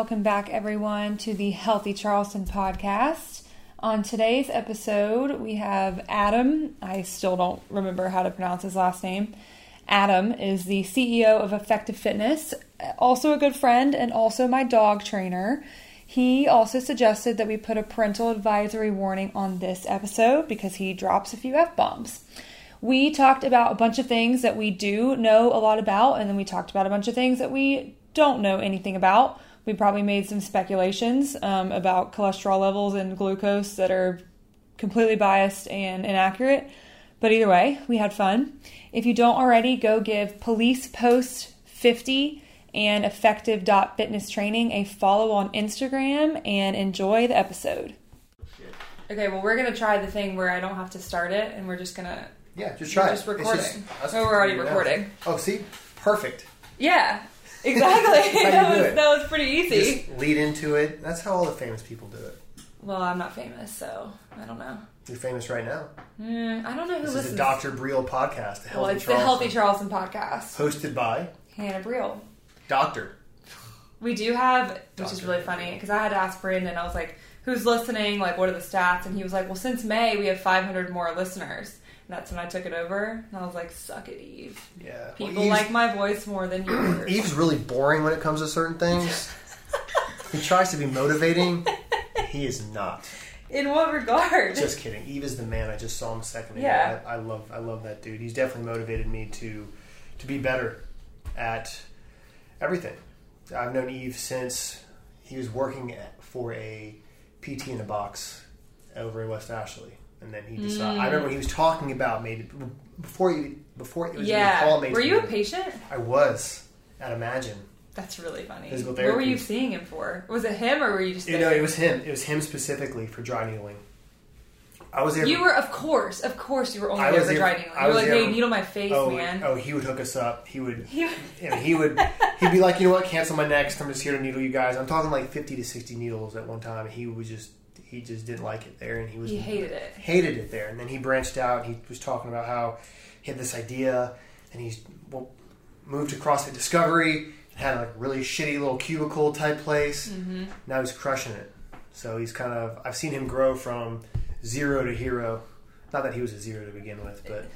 Welcome back, everyone, to the Healthy Charleston podcast. On today's episode, we have Adam. I still don't remember how to pronounce his last name. Adam is the CEO of Effective Fitness, also a good friend, and also my dog trainer. He also suggested that we put a parental advisory warning on this episode because he drops a few F bombs. We talked about a bunch of things that we do know a lot about, and then we talked about a bunch of things that we don't know anything about we probably made some speculations um, about cholesterol levels and glucose that are completely biased and inaccurate. But either way, we had fun. If you don't already, go give Police Post 50 and Effective Fitness Training a follow on Instagram and enjoy the episode. Okay, well, we're gonna try the thing where I don't have to start it, and we're just gonna yeah, just try. Just recording. Just, oh, we're already recording. Oh, see, perfect. Yeah, Exactly. that, was, that was pretty easy. Just lead into it. That's how all the famous people do it. Well, I'm not famous, so I don't know. You're famous right now. Mm, I don't know who this listens. is a Dr. Briel podcast. The well, it's Charleston, the Healthy Charleston podcast, hosted by Hannah Briel. Doctor. We do have, which is really funny because I had to ask Brandon. I was like, "Who's listening? Like, what are the stats?" And he was like, "Well, since May, we have 500 more listeners." That's when I took it over, and I was like, "Suck it, Eve." Yeah, people well, like my voice more than yours. Eve's really boring when it comes to certain things. he tries to be motivating. he is not. In what regard? Just kidding. Eve is the man. I just saw him a second ago. Yeah. I, I love I love that dude. He's definitely motivated me to to be better at everything. I've known Eve since he was working for a PT in a box over in West Ashley and then he decided. Mm. I remember he was talking about maybe before you before it was yeah. called Were you a patient? I was at Imagine. That's really funny. Physical therapy. What were you seeing him for? Was it him or were you just? You know, it was him. It was him specifically for dry needling. I was there. You were, of course, of course, you were only there for dry needling. You were like, "Hey, needle my face, oh, man." Oh, he would hook us up. He would. you know, he would. He'd be like, "You know what? Cancel my next. I'm just here to needle you guys." I'm talking like 50 to 60 needles at one time. He would just he just didn't like it there, and he was he hated it. Hated it there, and then he branched out. and He was talking about how he had this idea, and he's well, moved to CrossFit Discovery. Had a like really shitty little cubicle type place. Mm-hmm. Now he's crushing it. So he's kind of I've seen him grow from zero to hero. Not that he was a zero to begin with, but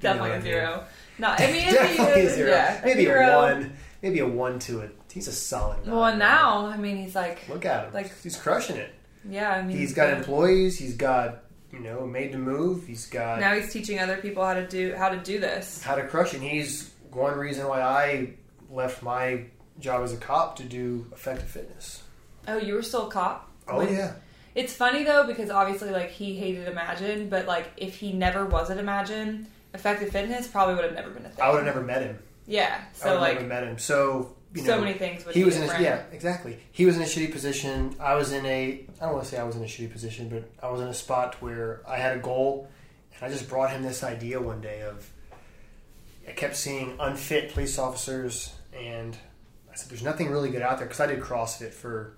definitely a zero. Not I mean definitely a zero. Yeah, maybe a, a one. Maybe a one to it. He's a solid. Nine, well, now I mean he's like look at him. Like he's crushing it. Yeah, I mean, he's got employees. He's got you know made to move. He's got now he's teaching other people how to do how to do this, how to crush. And he's one reason why I left my job as a cop to do effective fitness. Oh, you were still a cop? Oh when, yeah. It's funny though because obviously like he hated Imagine, but like if he never was at Imagine, effective fitness probably would have never been a thing. I would have never met him. Yeah. So I would like never met him. So you so know, many things. he was in a, yeah, exactly. He was in a shitty position. I was in a I don't want to say I was in a shitty position, but I was in a spot where I had a goal, and I just brought him this idea one day of. I kept seeing unfit police officers, and I said, "There's nothing really good out there," because I did CrossFit for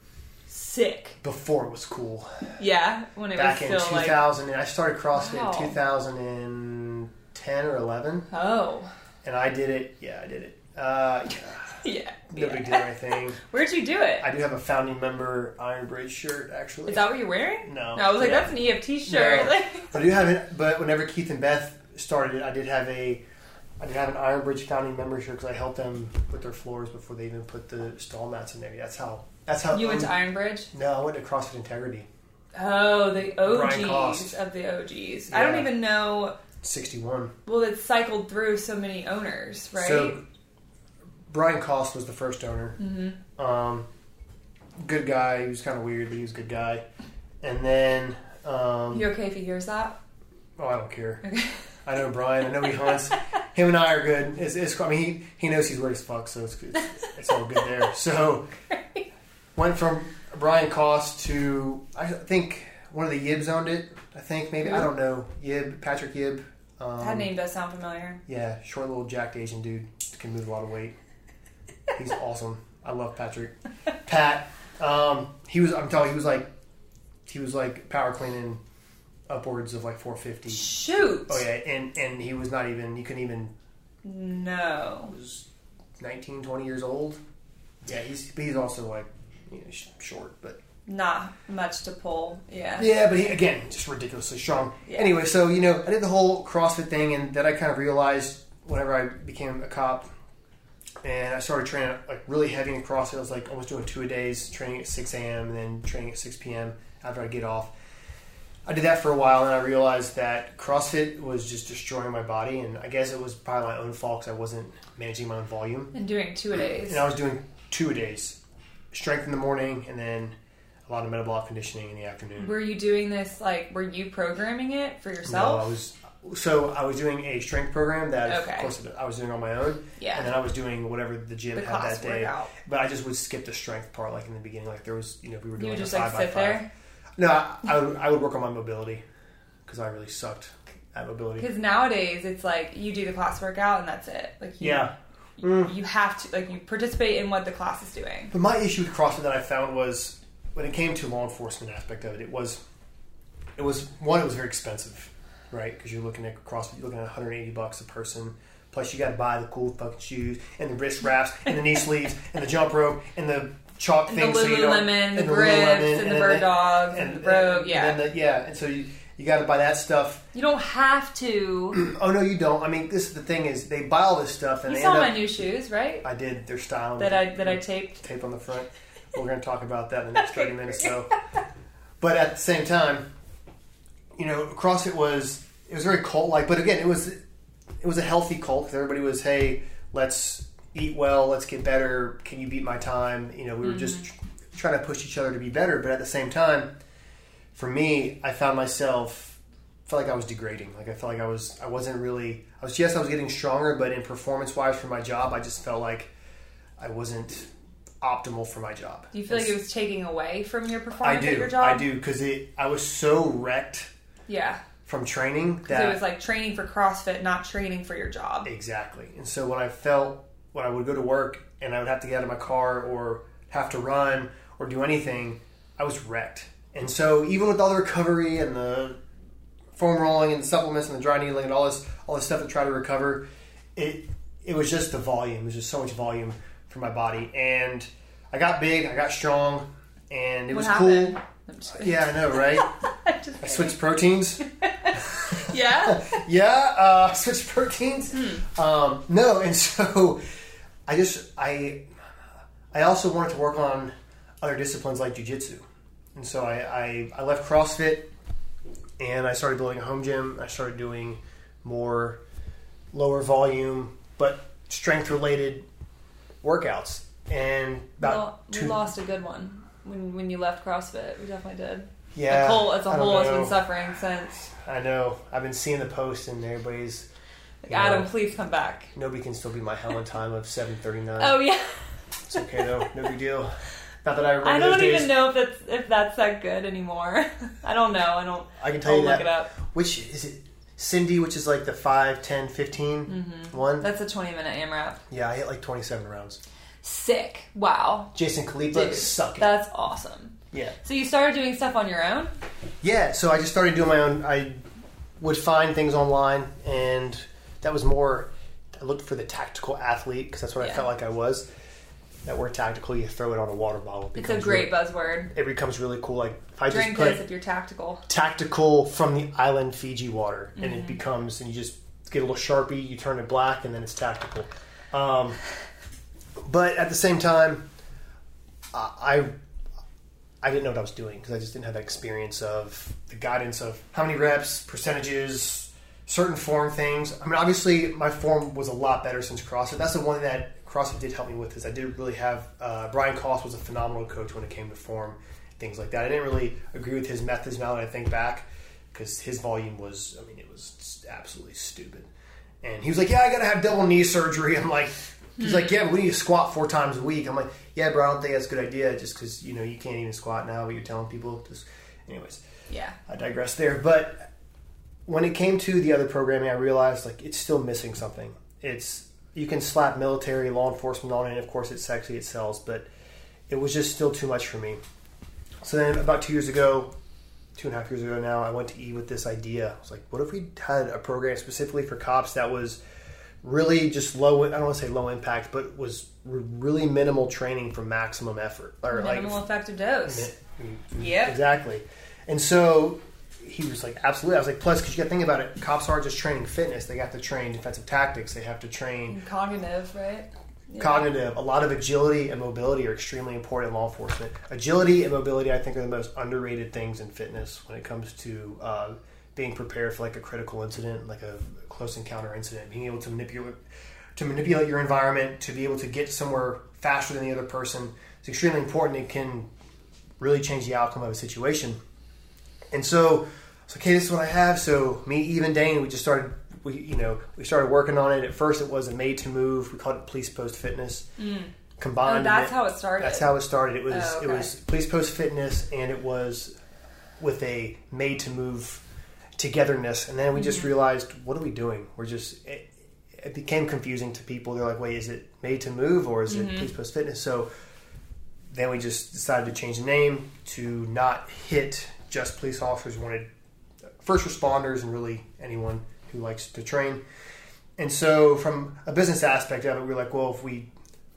sick before it was cool. Yeah, when it back was in 2000, like... and I started CrossFit wow. in 2010 or 11. Oh, and I did it. Yeah, I did it. Uh, yeah. No yeah. big deal or anything. Where'd you do it? I do have a founding member Iron Bridge shirt, actually. Is that what you're wearing? No. No, I was like, yeah. that's an EFT shirt. No. I do have it, but whenever Keith and Beth started it, I did have a, I did have an Iron Bridge founding member shirt because I helped them with their floors before they even put the stall mats in there. That's how That's how You went to um, Ironbridge? No, I went to CrossFit Integrity. Oh, the OGs of the OGs. I don't even know. Sixty-one. Well, it's cycled through so many owners, right? So Brian Cost was the first owner. mm-hmm. Um, good guy. He was kind of weird, but he was a good guy. And then, um, You okay if he hears that? oh, I don't care. Okay. I know Brian. I know he hunts. Him and I are good. It's, it's I mean, he, he knows he's weird as fuck, so it's, it's, it's all good there. So went from Brian Cost to I think one of the Yibs owned it. I think maybe I don't know Yib Patrick Yib. Um, that name does sound familiar. Yeah, short little jacked Asian dude can move a lot of weight. He's awesome. I love Patrick. Pat, um, he was. I'm telling you, he was like, he was like power cleaning upwards of like 450. Shoot! Oh yeah, and and he was not even. He couldn't even. No. He was 19, 20 years old. Yeah, he's but he's also like, you know, short, but Not much to pull. Yeah. Yeah, but he, again, just ridiculously strong. Yeah. Anyway, so you know, I did the whole CrossFit thing, and then I kind of realized whenever I became a cop, and I started training like really heavy in CrossFit. I was like almost doing two a days, training at six a.m. and then training at six p.m. after I get off. I did that for a while, and I realized that CrossFit was just destroying my body, and I guess it was probably my own fault because I wasn't managing my own volume. And doing two a days. And I was doing two a days, strength in the morning, and then a lot of metabolic conditioning in the afternoon. Were you doing this like? Were you programming it for No, yourself? I was. So I was doing a strength program that, Okay. of course, I was doing on my own, yeah. and then I was doing whatever the gym the had that day. workout. But I just would skip the strength part, like in the beginning. Like there was, you know, we were You doing a just like five by sit five. there No, I, I would. I would work on my mobility because I really sucked at mobility. because nowadays it's like you do the class workout and that's it. Like you, Yeah, Mm. you have to like you participate in what the class is doing. but my issue with CrossFit that I found was when it came to law enforcement aspect of it. It was, it was one. It was very expensive, right? Because you're looking at CrossFit, you're looking at 180 bucks a person. Plus, you got to buy the cool fucking shoes and the wrist wraps and the knee sleeves and the jump rope and the chalk And the thing. so you don't, Lululemon, the grips, Lululemon, and the bird dogs, and, the brogue. and Yeah, then the- yeah. And so you you got to buy that stuff. you don't have to. Oh no, you don't. I mean, this is the thing is they buy all this stuff and You they saw end my up. new shoes, right? I did. They're styling That I that I taped. tape on the front. We're going to talk about that in the next 30 minutes, though. But at the same time, you know, CrossFit was it was very cult like, but again, it was it was a healthy cult because everybody was, hey, let's eat well, let's get better. Can you beat my time? You know, we were just tr- trying to push each other to be better, but at the same time, for me, I found myself felt like I was degrading. Like I felt like I was I wasn't really I was yes I was getting stronger, but in performance wise for my job, I just felt like I wasn't optimal for my job. Do you feel like it was taking away from your performance I do. at your job? I do because it. I was so wrecked Yeah, from training that it was like training for CrossFit, not training for your job. exactly. And so when I felt when I would go to work and I would have to get out of my car or have to run or do anything, I was wrecked. And so even with all the recovery and the foam rolling and the supplements and the dry needling and all this all this stuff to try to recover, it it was just the volume. It was just so much volume for my body. And I got big, I got strong, and it What was happened? cool. Kidding. Yeah, I know, right? I switched proteins. Yeah. yeah, uh, switch proteins. Hmm. Um, no, and so I just I I also wanted to work on other disciplines like jujitsu, and so I, I I left CrossFit and I started building a home gym. I started doing more lower volume but strength related workouts. And about we lost a good one when when you left CrossFit. We definitely did. yeah, the whole as a whole has been suffering since. I know. I've been seeing the posts and everybody's Like, Adam, know, please come back. Nobody can still be my Helen time of seven thirty nine. Oh yeah. It's okay though, no big deal. Not that I remember I don't those days. even know if that's if that's that good anymore. I don't know. I don't. I can tell I'll you look that. it up. Which is it? Cindy, which is like the 5, 10, 15 Mm-hmm. one. That's a 20 minute AMRAP. Yeah, I hit like 27 rounds. Sick. Wow. Jason Khalipa, Dude, suck it. That's awesome. Yeah. So you started doing stuff on your own? Yeah, so I just started doing my own. I would find things online, and that was more. I looked for the tactical athlete because that's what I felt like I was. That word tactical, you throw it on a water bottle. It It's a great really- buzzword. it becomes really cool. Like if I Drink just put this if you're tactical. tactical from the island Fiji water, and Mm-hmm. it becomes, and you just get a little sharpie, you turn it black, and then it's tactical. Um, but at the same time, I I didn't know what I was doing because I just didn't have that experience of the guidance of how many reps, percentages, certain form things. I mean, obviously, my form was a lot better since CrossFit. That's the one that CrossFit did help me with. Is I did really have uh, Brian Koss was a phenomenal coach when it came to form, things like that. I didn't really agree with his methods now that I think back because his volume was, I mean, it was absolutely stupid. And he was like, "Yeah, I got to have double knee surgery." I'm like, he's like, "Yeah, but we need to squat four times a week." I'm like, "Yeah, bro, I don't think that's a good idea, just because you know you can't even squat now, but you're telling people." Just, anyways, Yeah. I digress there. But when it came to the other programming, I realized like it's still missing something. It's you can slap military, law enforcement on it, and of course it's sexy, it sells, but it was just still too much for me. So then about two years ago, two and a half years ago now, I went to E with this idea. I was like, what if we had a program specifically for cops that was really just low, I don't want to say low impact, but was really minimal training for maximum effort. Or like Minimal like, effective dose. Mi- Yep. Exactly. And so he was like, absolutely. I was like, plus, because you got to think about it, cops aren't just training fitness. They have to train defensive tactics. They have to train Cognitive, right? Yeah. cognitive. A lot of agility and mobility are extremely important in law enforcement. Agility and mobility, I think, are the most underrated things in fitness when it comes to uh, being prepared for like a critical incident, like a close encounter incident. Being able to manipulate to manipulate your environment, to be able to get somewhere faster than the other person. It's extremely important. It can really change the outcome of a situation. And so like, okay, this is what I have. So me, Eve, and Dane, we just started. We you know we started working on it. At first, it was a made to move. We called it Police Post Fitness. Mm. Oh, Combined. that's it- how it started. that's how it started. It was Oh, it was Police Post Fitness, and it was with a made to move togetherness. And then we just realized, what are we doing? We're just it, it became confusing to people. They're like, wait, is it made to move or is Mm-hmm. it Police Post Fitness? So then we just decided to change the name to not hit just police officers. We wanted first responders and really anyone who likes to train. And so, from a business aspect of it, we are like, well, if we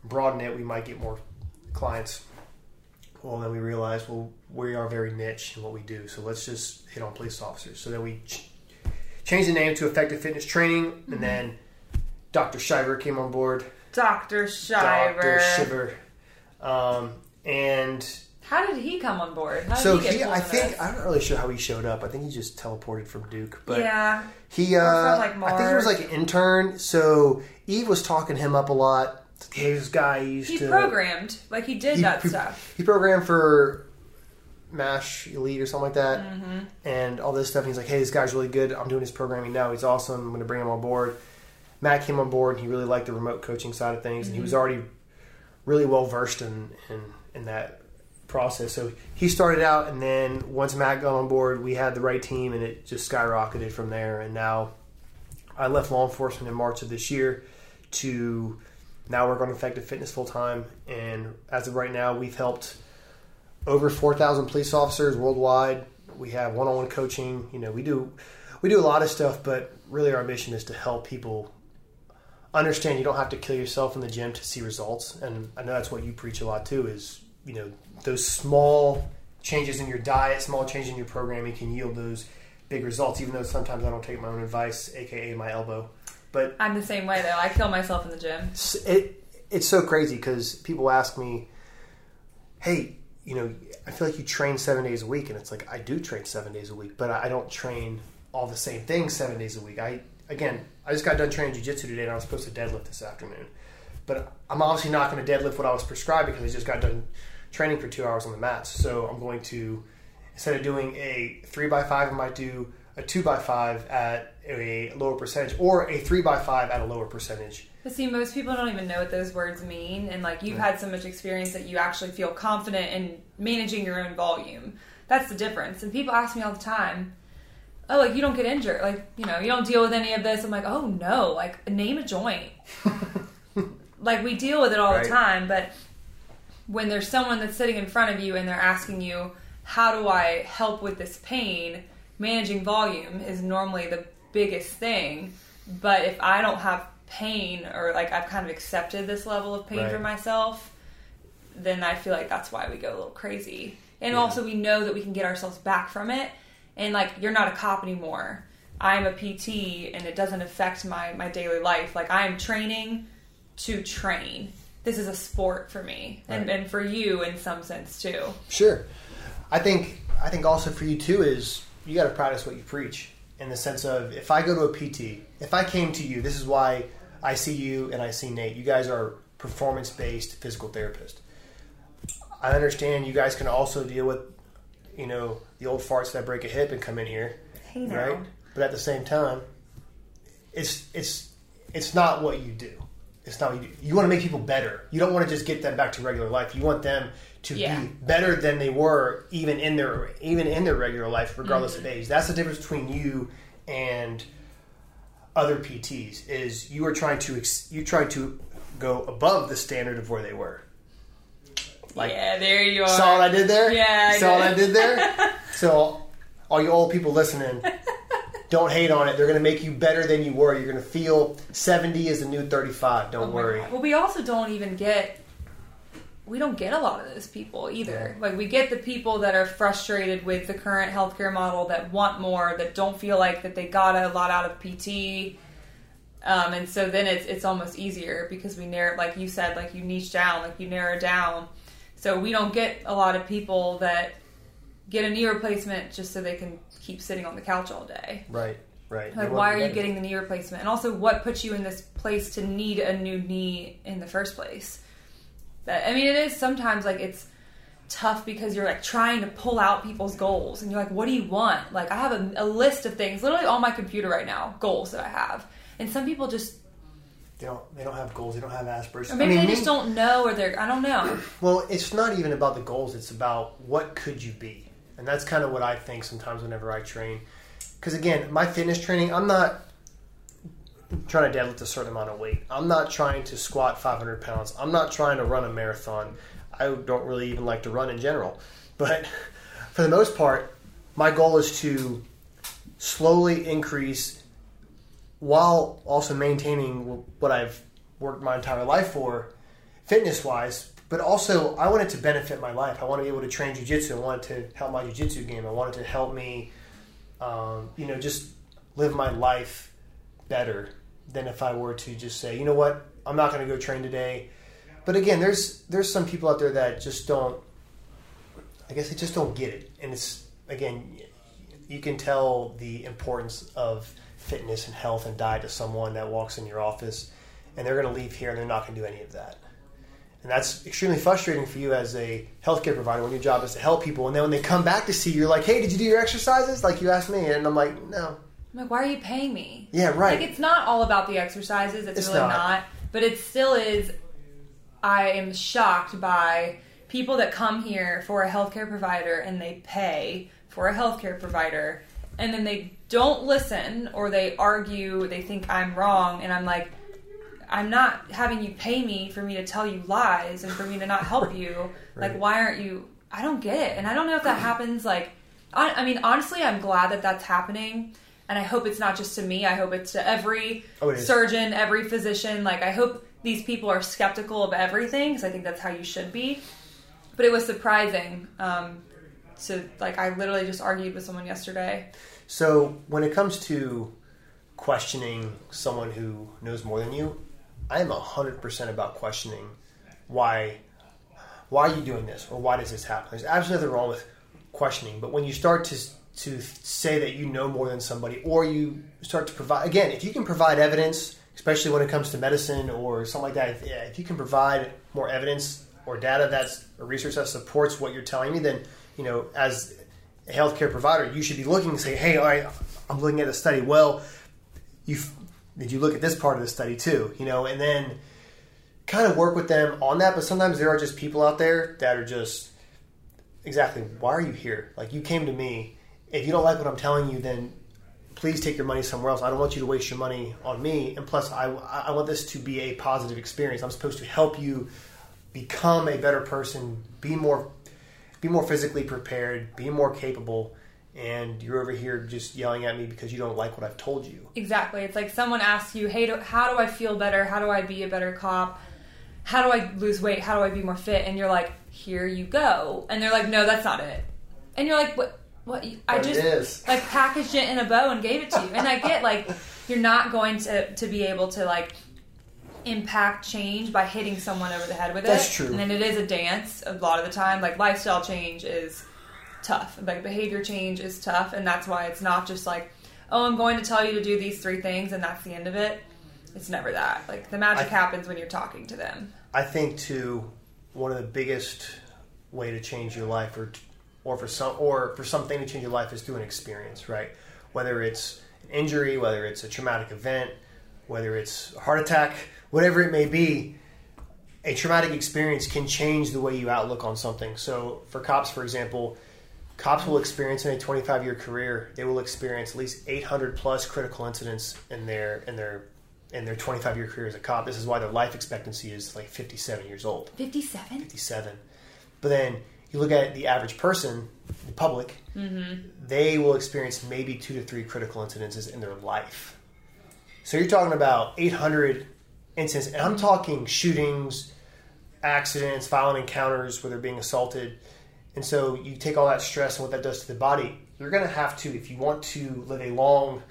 broaden it, we might get more clients. Well, then we realized, well, we are very niche in what we do, so let's just hit on police officers. So then we ch- changed the name to Effective Fitness Training, and then Dr. Shiver came on board. Dr. Shiver. Dr. Shiver. Um, and How did he come on board? How did so he, get he, I think, this? I'm not really sure how he showed up. I think he just teleported from Duke. But yeah. He, uh, like, I think he was like an intern. So Eve was talking him up a lot. This guy used He to programmed. Like he did he- that he- stuff. He programmed for Mash Elite or something like that, Mm-hmm. and all this stuff. And he's like, "Hey, this guy's really good. I'm doing his programming now. He's awesome. I'm going to bring him on board." Matt came on board, and he really liked the remote coaching side of things, and he was Mm-hmm. already really well versed in, in in that process. So he started out, and then once Matt got on board, we had the right team, and it just skyrocketed from there. And now I left law enforcement in March of this year to now work on effective fitness full time. And as of right now, we've helped over 4,000 police officers worldwide. We have one on one coaching. You know, we do we do a lot of stuff, but really our mission is to help people understand you don't have to kill yourself in the gym to see results. And I know that's what you preach a lot too. Is you know those small changes in your diet, small changes in your programming can yield those big results. Even though sometimes I don't take my own advice, aka my elbow. But I'm the same way though. I kill myself in the gym. it it's so crazy because people ask me, "Hey, you know, I feel like you train seven days a week," and it's like I do train seven days a week, but I I don't train all the same things seven days a week. I again, I just got done training jujitsu today, and I was supposed to deadlift this afternoon, but I'm obviously not going to deadlift what I was prescribed because I just got done training for two hours on the mats. So I'm going to instead of doing a three by five, I might do a two by five at a lower percentage, or a three by five at a lower percentage. But see, most people don't even know what those words mean, and like you've had so much experience that you actually feel confident in managing your own volume. That's the difference. And people ask me all the time, "Oh, like you don't get injured, like you know, you don't deal with any of this." I'm like, "Oh no, like name a joint." like we deal with it all Right. the time, but when there's someone that's sitting in front of you and they're asking you, "How do I help with this pain?" Managing volume is normally the biggest thing. But if I don't have pain or like I've kind of accepted this level of pain for myself, then I feel like that's why we go a little crazy. And Yeah. also we know that we can get ourselves back from it. And like you're not a cop anymore. I'm a PT and it doesn't affect my my daily life. Like I am training to train. this is a sport for me and, and for you in some sense too. Sure. I think I think also for you too is you got to practice what you preach in the sense of if I go to a PT, if I came to you, this is why I see you and I see Nate. You guys are performance based physical therapists. I understand you guys can also deal with you know the old farts that break a hip and come in here, Hey now. right? But at the same time, it's it's it's not what you do. It's not what you do. You want to make people better. You don't want to just get them back to regular life. You want them to Yeah. be better than they were even in their even in their regular life, regardless Mm-hmm. of age. That's the difference between you and other PTs. Is you are trying to ex- you try to go above the standard of where they were. Like yeah, there you are. Saw what I did there? Yeah, I Saw what I did. did there? so, all you old people listening, don't hate on it. They're going to make you better than you were. You're going to feel 70 is the new 35. Don't Oh worry. God. Well, we also don't even get. We don't get a lot of those people either. Like we get the people that are frustrated with the current healthcare model, that want more, that don't feel like that they got a lot out of PT, um, and so then it's it's almost easier because we narrow, like you said, like you niche down, like you narrow down. So we don't get a lot of people that get a knee replacement just so they can keep sitting on the couch all day. Right, right. Like, why are you getting the knee replacement? And also, what puts you in this place to need a new knee in the first place? That I mean, it is sometimes like it's tough because you're like trying to pull out people's goals, and you're like, what do you want? Like, I have a, a list of things, literally on my computer right now, goals that I have, and some people just, They don't, they don't have goals. They don't have aspirations. or maybe I mean, they just don't know, or they're, I don't know. Well, it's not even about the goals. It's about what could you be, and that's kind of what I think sometimes whenever I train. Because again, my fitness training, I'm not trying to deadlift a certain amount of weight. I'm not trying to squat 500 pounds. I'm not trying to run a marathon. I don't really even like to run in general. But for the most part, my goal is to slowly increase while also maintaining what I've worked my entire life for, fitness wise. But also, I wanted to benefit my life. I want to be able to train jujitsu. I wanted to help my jujitsu game. I wanted to help me, um, you know, just live my life better than if I were to just say, you know what, I'm not going to go train today. But again, there's there's some people out there that just don't. I guess they just don't get it, and it's again, you can tell the importance of fitness and health and diet to someone that walks in your office, and they're going to leave here and they're not going to do any of that. And that's extremely frustrating for you as a healthcare provider when your job is to help people. And then when they come back to see you, you're like, hey, did you do your exercises? Like you asked me. And I'm like, no. I'm like, why are you paying me? Yeah, right. Like it's not all about the exercises. It's, It's really not. not. But it still is. I am shocked by people that come here for a healthcare provider and they pay for a healthcare provider and then they don't listen or they argue. They think I'm wrong, and I'm like. I'm not having you pay me for me to tell you lies and for me to not help you. Right. Like, why aren't you? I don't get it. And I don't know if that happens. Like, I, I mean, honestly, I'm glad that that's happening. And I hope it's not just to me. I hope it's to every Oh, it surgeon, every physician. Like, I hope these people are skeptical of everything because I think that's how you should be. But it was surprising. Um, to like, I literally just argued with someone yesterday. So when it comes to questioning someone who knows more than you, I am hundred percent about questioning why why are you doing this or why does this happen. There's absolutely nothing wrong with questioning, but when you start to to say that you know more than somebody, or you start to provide again, if you can provide evidence, especially when it comes to medicine or something like that, if, if you can provide more evidence or data that's or research that supports what you're telling me, then you know as a healthcare provider, you should be looking and say, hey, all right, I'm looking at a study. Well, you did you look at this part of the study too? You know, and then kind of work with them on that. But sometimes there are just people out there that are just exactly why are you here? Like you came to me. If you don't like what I'm telling you, then please take your money somewhere else. I don't want you to waste your money on me. And plus, I, I want this to be a positive experience. I'm supposed to help you become a better person, be more be more physically prepared, be more capable. And you're over here just yelling at me because you don't like what I've told you. Exactly. It's like someone asks you, "Hey, do, how do I feel better? How do I be a better cop? How do I lose weight? How do I be more fit?" And you're like, "Here you go." And they're like, "No, that's not it." And you're like, "What? What? I just is. like packaged it in a bow and gave it to you." And I get like you're not going to to be able to like impact change by hitting someone over the head with That's it. That's true. And then it is a dance a lot of the time. Like lifestyle change is tough. Like behavior change is tough, and that's why it's not just like, oh, I'm going to tell you to do these three things, and that's the end of it. It's never that. Like the magic I- happens when you're talking to them. I think too, one of the biggest way to change your life, or or for some or for something to change your life, is through an experience, right? Whether it's an injury, whether it's a traumatic event, whether it's a heart attack, whatever it may be, a traumatic experience can change the way you outlook on something. So, for cops, for example, cops will experience in a 25 year career, they will experience at least 800 plus critical incidents in their in their in their 25 year career as a cop. This is why their life expectancy is like 57 years old. Fifty-seven. 57. But then you look at the average person, the public, mm-hmm. they will experience maybe two to three critical incidences in their life. So you're talking about 800 incidents, and I'm talking shootings, accidents, violent encounters where they're being assaulted. And so you take all that stress and what that does to the body, you're going to have to, if you want to live a long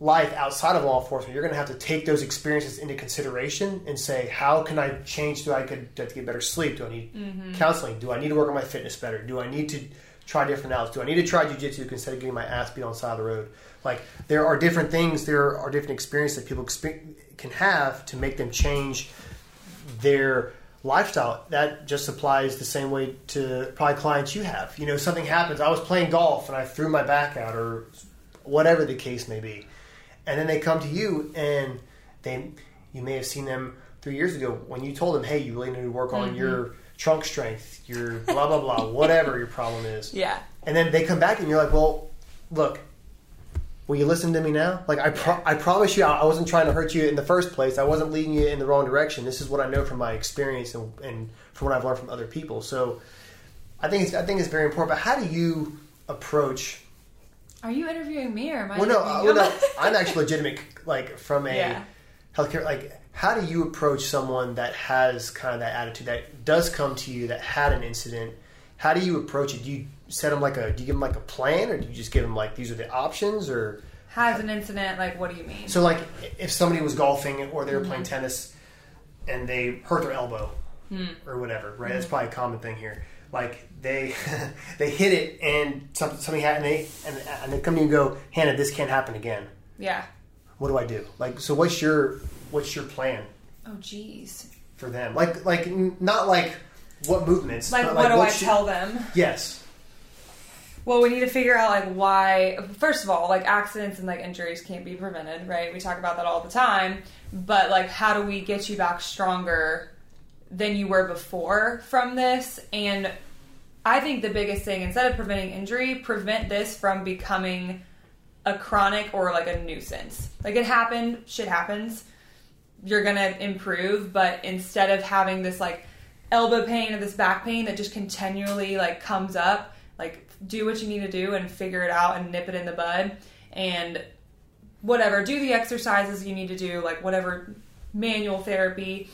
life outside of law enforcement, you're going to have to take those experiences into consideration and say, how can I change? Do I could do I to get better sleep? Do I need mm-hmm. counseling? Do I need to work on my fitness better? Do I need to try different outlets? Do I need to try jujitsu instead of getting my ass beat on the side of the road? Like there are different things, there are different experiences that people expe- can have to make them change their lifestyle. That just applies the same way to probably clients you have. You know, something happens. I was playing golf and I threw my back out, or whatever the case may be, and then they come to you and they, you may have seen them three years ago when you told them, "Hey, you really need to work on mm-hmm. your trunk strength, your blah blah blah, whatever your problem is." Yeah. And then they come back and you're like, "Well, look." Will you listen to me now? Like I, pro- I promise you, I I wasn't trying to hurt you in the first place. I wasn't leading you in the wrong direction. This is what I know from my experience and, and from what I've learned from other people. So, I think it's, I think it's very important. But how do you approach? Are you interviewing me or am I? Well, no, uh, well, no, I'm actually legitimate. Like from a Yeah. healthcare, like how do you approach someone that has kind of that attitude that does come to you that had an incident? How do you approach it? Do you set them like a? Do you give them like a plan, or do you just give them like these are the options, or Has an incident? Like, what do you mean? so like if somebody was golfing or they were Mm-hmm. playing tennis and they hurt their elbow Hmm. or whatever, right? Mm-hmm. That's probably a common thing here. Like they they hit it and something something happened and they and, and they come to you and go, Hannah, this can't happen again. yeah. What do I do? Like so, what's your what's your plan Oh, jeez. for them? Like like not like what movements, Like, but what do I should- tell them? Yes, Well, we need to figure out like why. First of all, like accidents and like injuries can't be prevented, right? We talk about that all the time. But like, how do we get you back stronger than you were before from this? And I think the biggest thing, instead of preventing injury, prevent this from becoming a chronic or like a nuisance. Like it happened, shit happens. You're gonna improve, but instead of having this like elbow pain or this back pain that just continually like comes up, like do what you need to do and figure it out and nip it in the bud and whatever, do the exercises you need to do, like whatever manual therapy.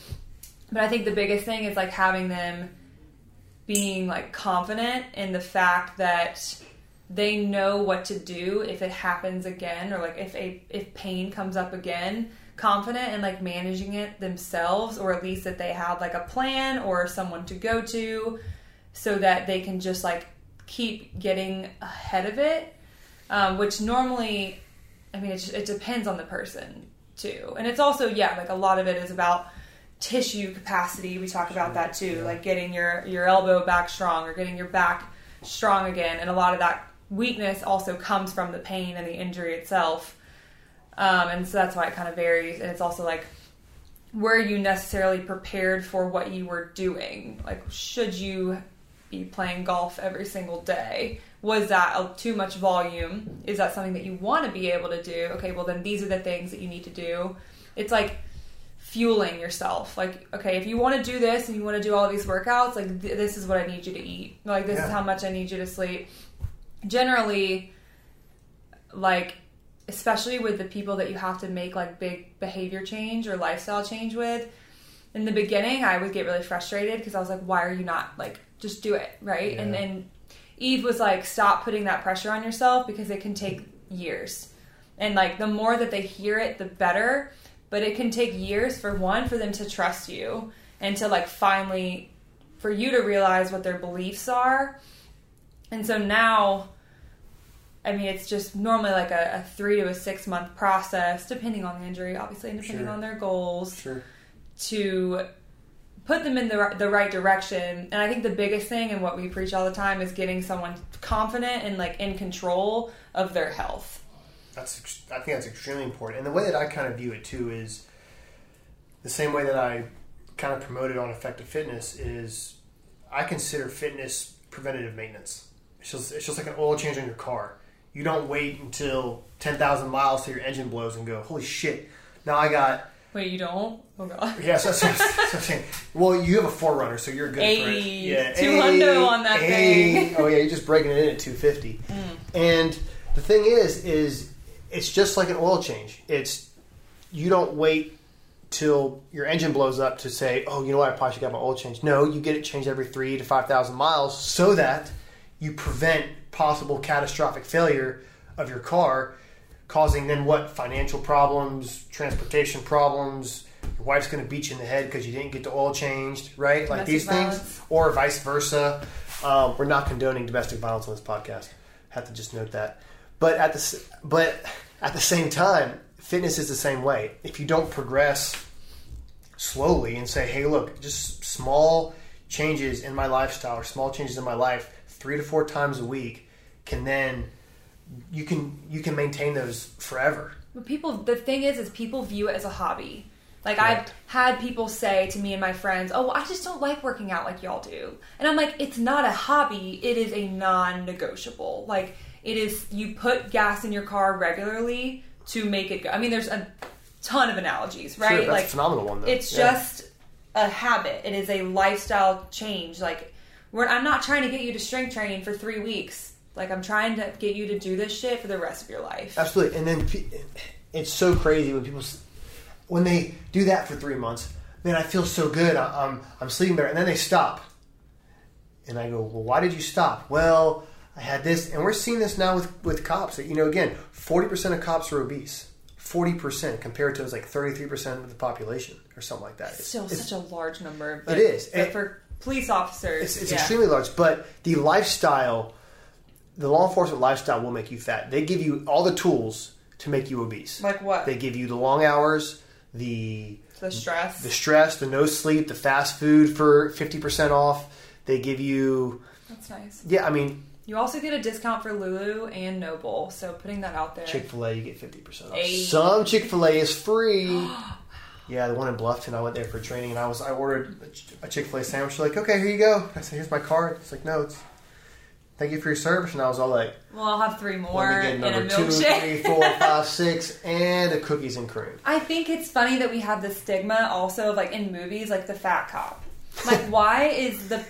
But I think the biggest thing is like having them being like confident in the fact that they know what to do if it happens again or like if a if pain comes up again. Confident in like managing it themselves or at least that they have like a plan or someone to go to so that they can just like keep getting ahead of it um, which normally i mean it, it depends on the person too. And it's also yeah like a lot of it is about tissue capacity we talk about that too Yeah. like getting your your elbow back strong or getting your back strong again and a lot of that weakness also comes from the pain and the injury itself. Um, and so that's why it kind of varies and it's also like were you necessarily prepared for what you were doing? Like should you be playing golf every single day? Was that a, too much volume? Is that something that you want to be able to do? Okay well then these are the things that you need to do. It's like fueling yourself. Like okay if you want to do this and you want to do all these workouts like th- this is what i need you to eat. Like this is how much i need you to sleep. Generally like especially with the people that you have to make like big behavior change or lifestyle change with in the beginning i would get really frustrated because i was like why are you not like just do it right? And then eve was like stop putting that pressure on yourself because it can take years. And like the more that they hear it the better but it can take years for one for them to trust you and to like finally for you to realize what their beliefs are. And so now I mean, it's just normally like a, a, three to a six month process, depending on the injury, obviously, and depending Sure. on their goals, Sure. to put them in the the right direction. And I think the biggest thing and what we preach all the time is getting someone confident and like in control of their health. That's I think that's extremely important. And the way that I kind of view it too is the same way that I kind of promoted on effective fitness is I consider fitness preventative maintenance. It's just it's just like an oil change on your car. You don't wait until ten thousand miles till your engine blows and go, holy shit! Now I got Wait, you don't? Oh god. yeah. So, so, so I'm saying, well, you have a 4Runner, so you're good for it. Yeah, 200 on that thing. Oh yeah, you're just breaking it in at two fifty. Mm. And the thing is, is it's just like an oil change. It's you don't wait till your engine blows up to say, oh, you know what, I probably should get my oil changed. No, you get it changed every three to five thousand miles, so that you prevent possible catastrophic failure of your car, causing then what financial problems, transportation problems. Your wife's going to beat you in the head because you didn't get the oil changed, right? Like Domestic these things, violence. or vice versa. Um, we're not condoning domestic violence on this podcast. Have to just note that. But at the but at the same time, fitness is the same way. If you don't progress slowly and say, "Hey, look, just small changes in my lifestyle or small changes in my life, three to four times a week, can then you can you can maintain those forever." But people, the thing is, is people view it as a hobby. Like. I've had people say to me and my friends, "Oh, I just don't like working out like y'all do," and I'm like, "It's not a hobby. It is a non-negotiable. Like it is. You put gas in your car regularly to make it go. I mean, there's a ton of analogies, Sure, right? that's like a phenomenal one. Though. it's Yeah. just a habit. It is a lifestyle change. Like we're, I'm not trying to get you to strength train for three weeks. Like I'm trying to get you to do this shit for the rest of your life. Absolutely, and then it's so crazy when people when they do that for three months. Man, I feel so good. I- I'm I'm sleeping better, and then they stop. And I go, well, why did you stop? Well, I had this, and we're seeing this now with with cops. You know, again, forty percent of cops are obese. Forty percent compared to it's like thirty three percent of the population, or something like that. It's- still it's- such a large number. But, It is. But And- for police officers, it's, it's yeah. extremely large, but the lifestyle, the law enforcement lifestyle will make you fat. They give you all the tools to make you obese. Like what? They give you the long hours, the the stress. the stress, the no sleep, the fast food for fifty percent off. They give you, That's nice. yeah, I mean, You also get a discount for Lulu and NOBULL. So putting that out there. Chick Fil A, you get fifty percent off. Hey. Some Chick Fil A is free. yeah, the one in Bluffton, I went there for training, and I was I ordered a Chick Fil A sandwich. They're like, okay, here you go. I said, here's my card. It's like, no, it's thank you for your service, and I was all like. well, I'll have three more Let me in get a number two, milkshake. three, four, five, six, and a cookies and cream. I think it's funny that we have the stigma also of like in movies, like the fat cop. Like, why is the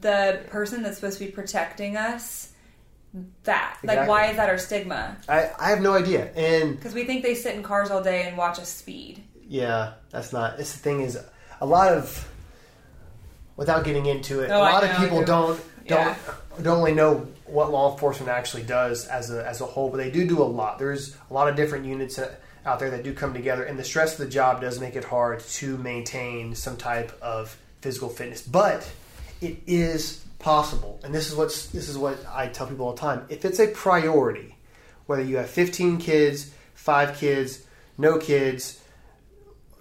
the person that's supposed to be protecting us fat? Like, why is that our stigma? I, I have no idea. And Because we think they sit in cars all day and watch us speed. yeah, that's not. It's the thing is, a lot of, without getting into it, Oh, a lot of people don't don't Yeah. don't really know what law enforcement actually does as a as a whole, but they do do a lot. There's a lot of different units out there that do come together, and the stress of the job does make it hard to maintain some type of physical fitness, but it is possible. And this is what's this is what I tell people all the time. If it's a priority, whether you have 15 kids, 5 kids, no kids,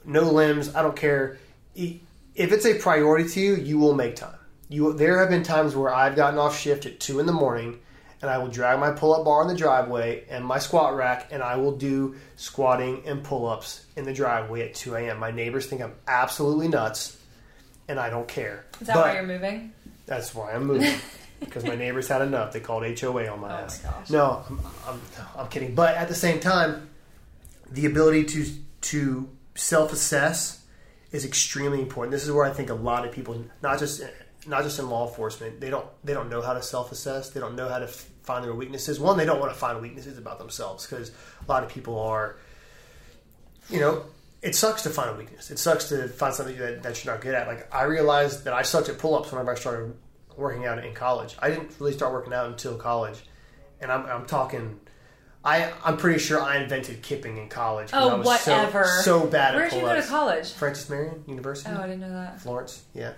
no limbs, I don't care. If it's a priority to you, you will make time. You there have been times where I've gotten off shift at 2 in the morning and I will drag my pull-up bar in the driveway and my squat rack and I will do squatting and pull-ups in the driveway at 2 a.m. My neighbors think I'm absolutely nuts and I don't care. Is that But- why you're moving? that's why I'm moving because my neighbors had enough. They called HOA on my Oh my ass. gosh. No, I'm, I'm, I'm kidding. But at the same time, the ability to to self assess is extremely important. This is where I think a lot of people, not just not just in law enforcement, they don't they don't know how to self assess. They don't know how to f- find their weaknesses. One, they don't want to find weaknesses about themselves because a lot of people are, you know. It sucks to find a weakness. It sucks to find something that, that you're not good at. Like I realized that I sucked at pull-ups whenever I started working out in college. I didn't really start working out until college, and I'm, I'm talking. I I'm pretty sure I invented kipping in college. Oh, I was so- whatever. So, bad Where at did you go to college? Francis Marion University, Oh, I didn't know that. Florence. Yeah,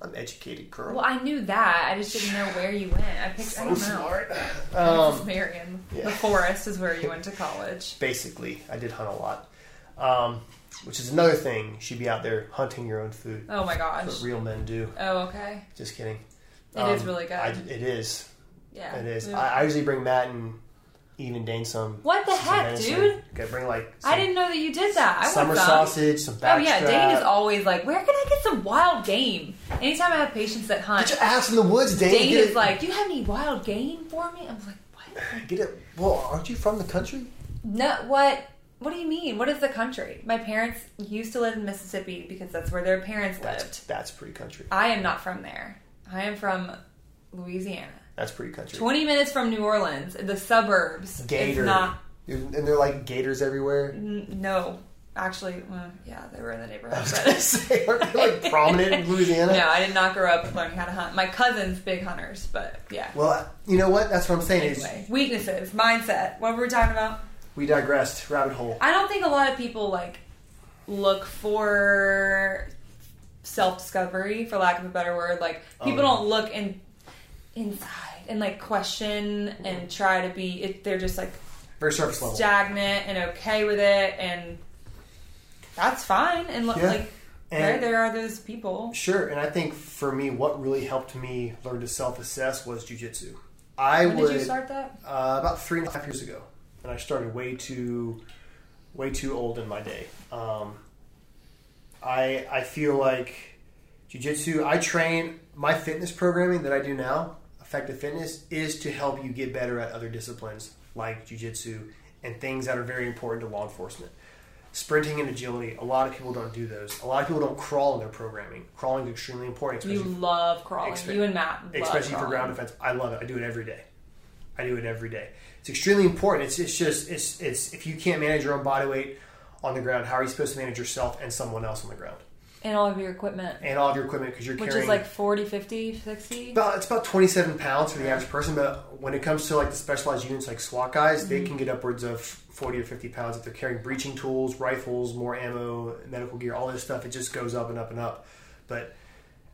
I'm educated girl. Well, I knew that. I just didn't know where you went. I picked. I don't know. smart. Francis Um, Marion. yeah. The forest is where you went to college. basically, I did hunt a lot, um, which is another thing. You should be out there hunting your own food. Oh my That's gosh. what real men do. Oh, okay. Just kidding. It is really good. I, it is. Yeah. It is. I, I usually bring Matt and even Dane some. What the some heck, venison. dude? Gotta bring like I didn't know that you did that. I summer want some. sausage, some Oh yeah, Dane is always like, "Where can I get some wild game?" Anytime I have patients that hunt, Get your ass in the woods, Dane. Dane is it, like, "Do you have any wild game for me?" I'm like, "What? Get it. Well, aren't you from the country? No, what? What do you mean? What is the country? My parents used to live in Mississippi because that's where their parents lived. That's that's pretty country. I am not from there. I am from Louisiana. That's pretty country. 20 minutes from New Orleans, the suburbs. Gator. Not, And they're like gators everywhere. n- no. Actually, well, yeah, they were in the I neighborhood. was But gonna say, aren't they like prominent in Louisiana? no, I did not grow up learning how to hunt. My cousins, big hunters, but yeah. Well, you know what? That's what I'm saying. Is weaknesses, mindset. What were we talking about? We digressed. Rabbit hole. I don't think a lot of people like look for self discovery, for lack of a better word. Like people yeah. don't look in inside and like question and try to be. It, they're just like Very surface level. stagnant and okay with it, and that's fine. And look, Yeah. like there, And there are those people. sure, and I think for me, what really helped me learn to self-assess was jujitsu. I When would did you start that? Uh, about three and a half years ago, and I started way too, way too old in my day. Um, I I feel like jujitsu. I train my fitness programming that I do now, effective fitness, is to help you get better at other disciplines like jujitsu and things that are very important to law enforcement. Sprinting and agility. A lot of people don't do those. A lot of people don't crawl in their programming. Crawling is extremely important, You love crawling. Expe- you and Matt, especially for ground defense. I love it. I do it every day. I do it every day. It's extremely important. It's, it's just it's it's if you can't manage your own body weight on the ground, how are you supposed to manage yourself and someone else on the ground and all of your equipment, and all of your equipment because you're which carrying Which is like 40, 50, 60. about it's about 27 pounds for the average person. But when it comes to like the specialized units like SWAT guys, they mm-hmm. can get upwards of 40 or 50 pounds if they're carrying breaching tools, rifles, more ammo, medical gear, all this stuff. It just goes up and up and up. But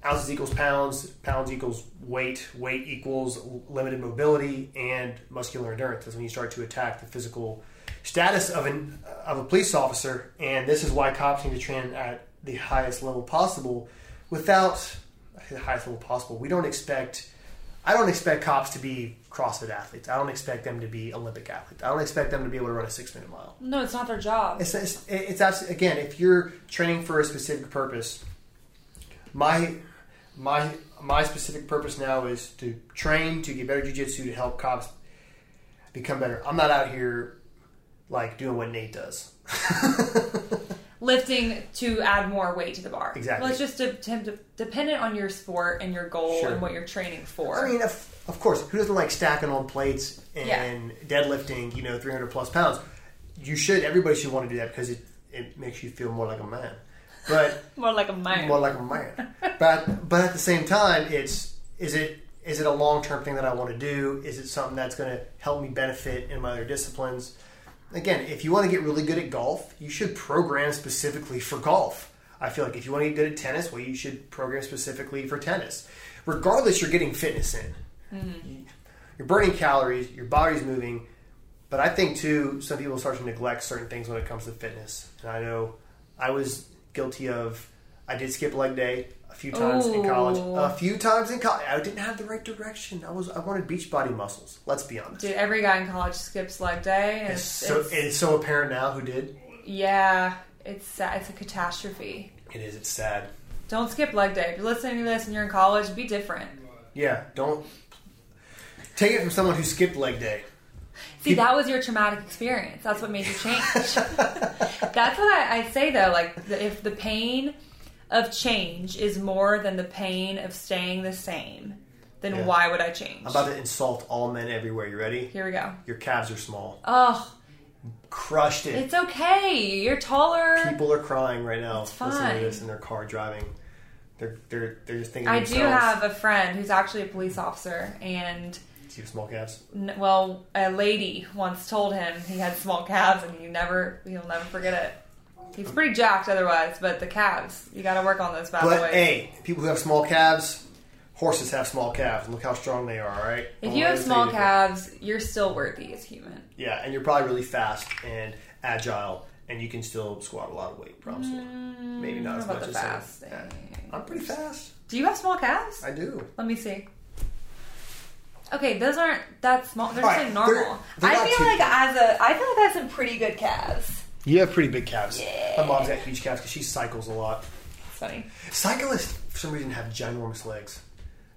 ounces equals pounds, pounds equals weight, weight equals limited mobility and muscular endurance. That's when you start to attack the physical status of an of a police officer, and this is why cops need to train at the highest level possible. Without the highest level possible, we don't expect. I don't expect cops to be CrossFit athletes. I don't expect them to be Olympic athletes. I don't expect them to be able to run a six minute mile. No, it's not their job. It's, it's, it's absolutely, again, if you're training for a specific purpose, my my my specific purpose now is to train to get better jujitsu to help cops become better. I'm not out here like doing what Nate does. lifting to add more weight to the bar. Exactly. Well, it's just de- de- dependent on your sport and your goal Sure. and what you're training for. I mean, of, of course, who doesn't like stacking on plates and Yeah. deadlifting, you know, 300 plus pounds? You should, everybody should want to do that because it, it makes you feel more like a man. But more like a man. more like a man. but but at the same time, it's is it is it a long term thing that I want to do? Is it something that's going to help me benefit in my other disciplines? Again, if you want to get really good at golf, you should program specifically for golf. I feel like if you want to get good at tennis, well, you should program specifically for tennis. Regardless, you're getting fitness in. Hmm. You're burning calories, your body's moving. But I think too, some people start to neglect certain things when it comes to fitness. And I know I was guilty of. I did skip leg day a few times in college. A few times in college, I didn't have the right direction. I was I wanted beach body muscles. Let's be honest. Dude, every guy in college skips leg day, and It's it's, so it's- it's so apparent now who did. yeah, it's sad. It's a catastrophe. It is. It's sad. Don't skip leg day. If you're listening to this and you're in college, be different. Yeah. Don't take it from someone who skipped leg day. See, that was your traumatic experience. That's what made you change. That's what I, I say though. Like, the, if the pain of change is more than the pain of staying the same, then Yeah. why would I change? I'm about to insult all men everywhere. You ready? Here we go. Your calves are small. Oh, Crushed it. it's okay. You're taller. People are crying right now. It's Listening fine. to this in their car driving. They're they're they're just thinking. I to do have a friend who's actually a police officer, and Do you have small calves? N- Well, a lady once told him he had small calves, and he never, he'll never forget it. He's pretty jacked otherwise, but the calves, you got to work on those bad But boys. hey, people who have small calves, horses have small calves. Look how strong they are. All right. if Don't you let have it small calves, you're still worthy as human. yeah, and you're probably really fast and agile, and you can still squat a lot of weight. Probably. Maybe not mm, What as much the as some- fasting? I'm pretty fast. Do you have small calves? I do. Let me see. Okay, those aren't that small. They're just like normal. they're- they're I not feel too- like as a, I feel like I have some pretty good calves. You have pretty big calves. My mom's got huge calves because she cycles a lot. It's funny. Cyclists, for some reason, have ginormous legs,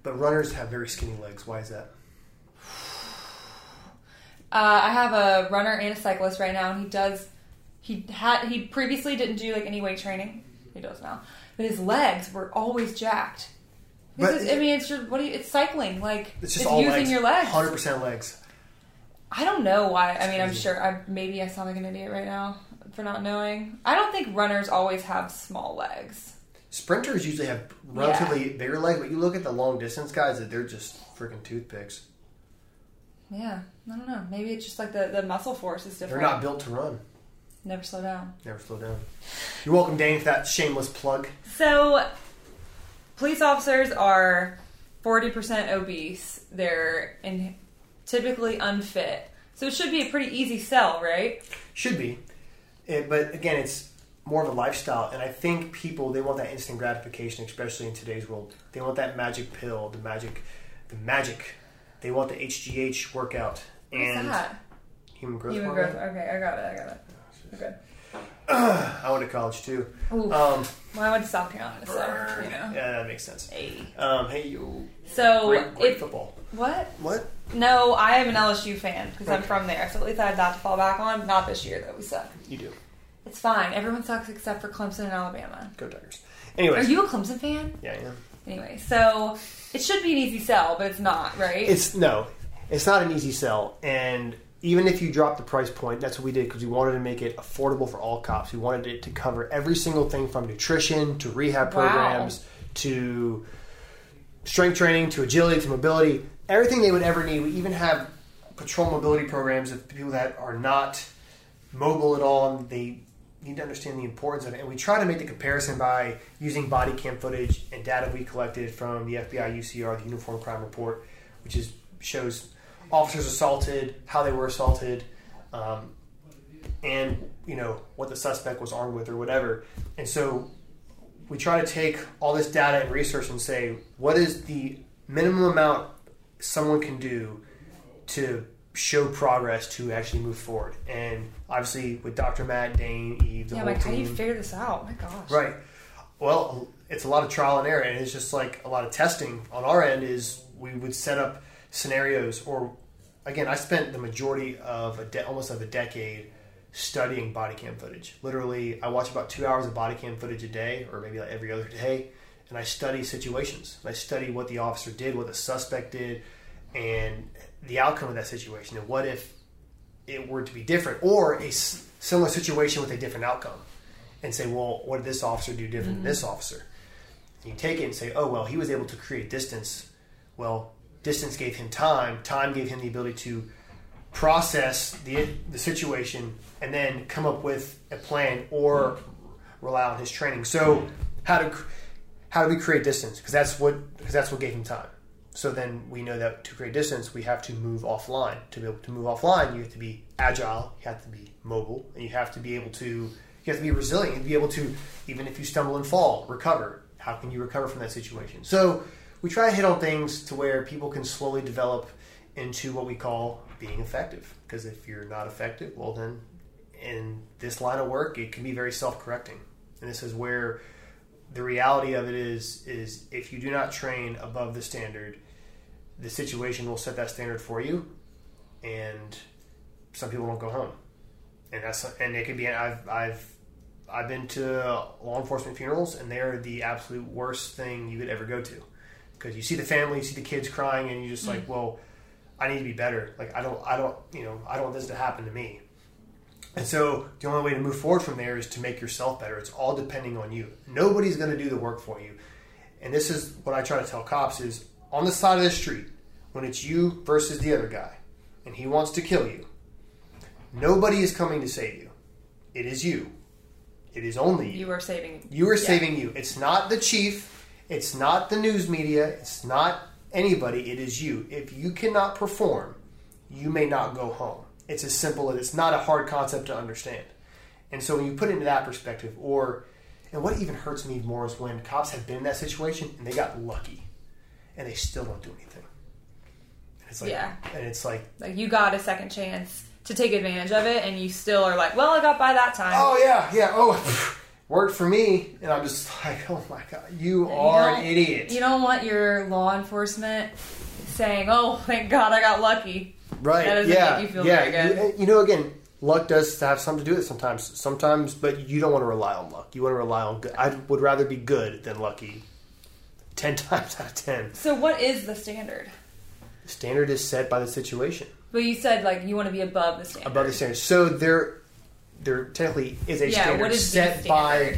but runners have very skinny legs. Why is that? Uh, I have a runner and a cyclist right now, and he does. He had he previously didn't do like any weight training. He does now, but his legs were always jacked. But This I mean, it's just what do you, it's cycling. Like It's it's, just all using legs. your legs. Hundred percent legs. I don't know why. I mean, I'm sure. I maybe I sound like an idiot right now for not knowing. I don't think runners always have small legs. Sprinters usually have relatively bigger legs, but you look at the long distance guys that they're just freaking toothpicks. Yeah, I don't know. Maybe it's just like the, the muscle force is different. They're not built to run. Never slow down. Never slow down. You're welcome, Dane, for that shameless plug. So, police officers are 40% obese. They're in, typically unfit. So, it should be a pretty easy sell, right? Should be, It- but again, it's more of a lifestyle, and I think people they want that instant gratification, especially in today's world. They want that magic pill, the magic, the magic. They want the HGH workout What's and that? human growth Human hormone. growth. Okay, I got it. I got it. Oh, okay. I went to college too. Ooh. Um, well, I went to South Carolina, so, you know. yeah, that makes sense. Hey. Um, hey, you So, great, great if, football. what? What? No, I am an LSU fan because I'm Okay. from there. So, at least I had that to fall back on. Not this year, though. We suck. You do. It's fine. Everyone sucks except for Clemson and Alabama. Go Tigers. Anyway Are Anyways, you a Clemson fan? yeah, yeah. Anyway, so it should be an easy sell, but it's not, right? It's no, it's not an easy sell, and even if you drop the price point, that's what we did because we wanted to make it affordable for all cops. We wanted it to cover every single thing from nutrition to rehab Wow. programs to strength training to agility to mobility, everything they would ever need. We even have patrol mobility programs of people that are not mobile at all and they need to understand the importance of it. And we try to make the comparison by using body cam footage and data we collected from the FBI UCR, the Uniform Crime Report, which is shows officers assaulted, how they were assaulted, um, and you know what the suspect was armed with or whatever. And so we try to take all this data and research and say what is the minimum amount someone can do to show progress to actually move forward. And obviously, with Dr. Matt, Dane, Eve, the yeah, whole like how do you figure this out? My gosh. right? Well, it's a lot of trial and error, and it's just like a lot of testing on our end. Is we would set up scenarios, or again, I spent the majority of a de- almost of a decade studying body cam footage. Literally, I watch about two hours of body cam footage a day, or maybe like every other day, and I study situations. I study what the officer did, what the suspect did, and the outcome of that situation. And what if it were to be different, or a s- similar situation with a different outcome? And say, well, what did this officer do different than mm-hmm. this officer? And you take it and say, oh, well, he was able to create distance. Well, distance gave him time. Time gave him the ability to process the the situation and then come up with a plan or rely on his training. So how to how do we create distance? Because that's what because that's what gave him time. So then we know that to create distance, we have to move offline. To be able to move offline, you have to be agile, you have to be mobile, and you have to be able to you have to be resilient. To be able to even if you stumble and fall, recover. How can you recover from that situation? So we try to hit on things to where people can slowly develop into what we call being effective. Because if you're not effective, well then in this line of work, it can be very self-correcting. And this is where the reality of it is is if you do not train above the standard, the situation will set that standard for you, and some people don't go home, and that's and it could be I've I've I've been to law enforcement funerals, and they're the absolute worst thing you could ever go to, because you see the family, you see the kids crying, and you're just like, mm. well, I need to be better. Like I don't I don't you know I don't want this to happen to me. And so the only way to move forward from there is to make yourself better. It's all depending on you. Nobody's going to do the work for you. And this is what I try to tell cops is on the side of the street, when it's you versus the other guy, and he wants to kill you, nobody is coming to save you. It is you. It is only you. You are saving. You are Yeah. saving you. It's not the chief. It's not the news media. It's not anybody. It is you. If you cannot perform, you may not go home. It's as simple as it's not a hard concept to understand. And so when you put it into that perspective, or and what even hurts me more is when cops have been in that situation and they got lucky, and they still don't do anything. And it's like, Yeah. and it's like, Like you got a second chance to take advantage of it, and you still are like, well, I got by that time. oh yeah, yeah, oh, worked for me, and I'm just like, oh my god, you are an idiot. You don't want your law enforcement saying, "Oh, thank God, I got lucky." Right. That doesn't yeah. make you feel yeah. very good. You, you know, again, luck does have something to do with it sometimes. Sometimes, but you don't want to rely on luck. You want to rely on good. I would rather be good than lucky. Ten times out of ten. So, what is the standard? The standard is set by the situation. But you said like you want to be above the standard. Above the standard. So there, there technically is a Yeah, standard what is the set by.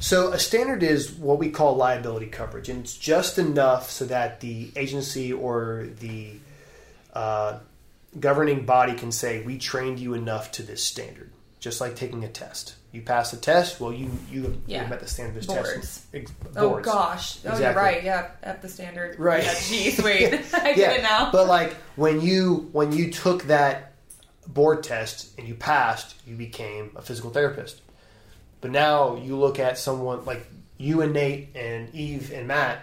So a standard is what we call liability coverage, and it's just enough so that the agency or the uh, governing body can say we trained you enough to this standard, just like taking a test. You pass the test, well, you you, Yeah. you met the standard of this Boards. test. Ex- Oh boards. gosh! Oh, you're Exactly. right. Yeah, at the standard. Right. Yeah, Jeez, wait. I get it now. But like when you when you took that board test and you passed, you became a physical therapist. But now you look at someone like you and Nate and Eve and Matt.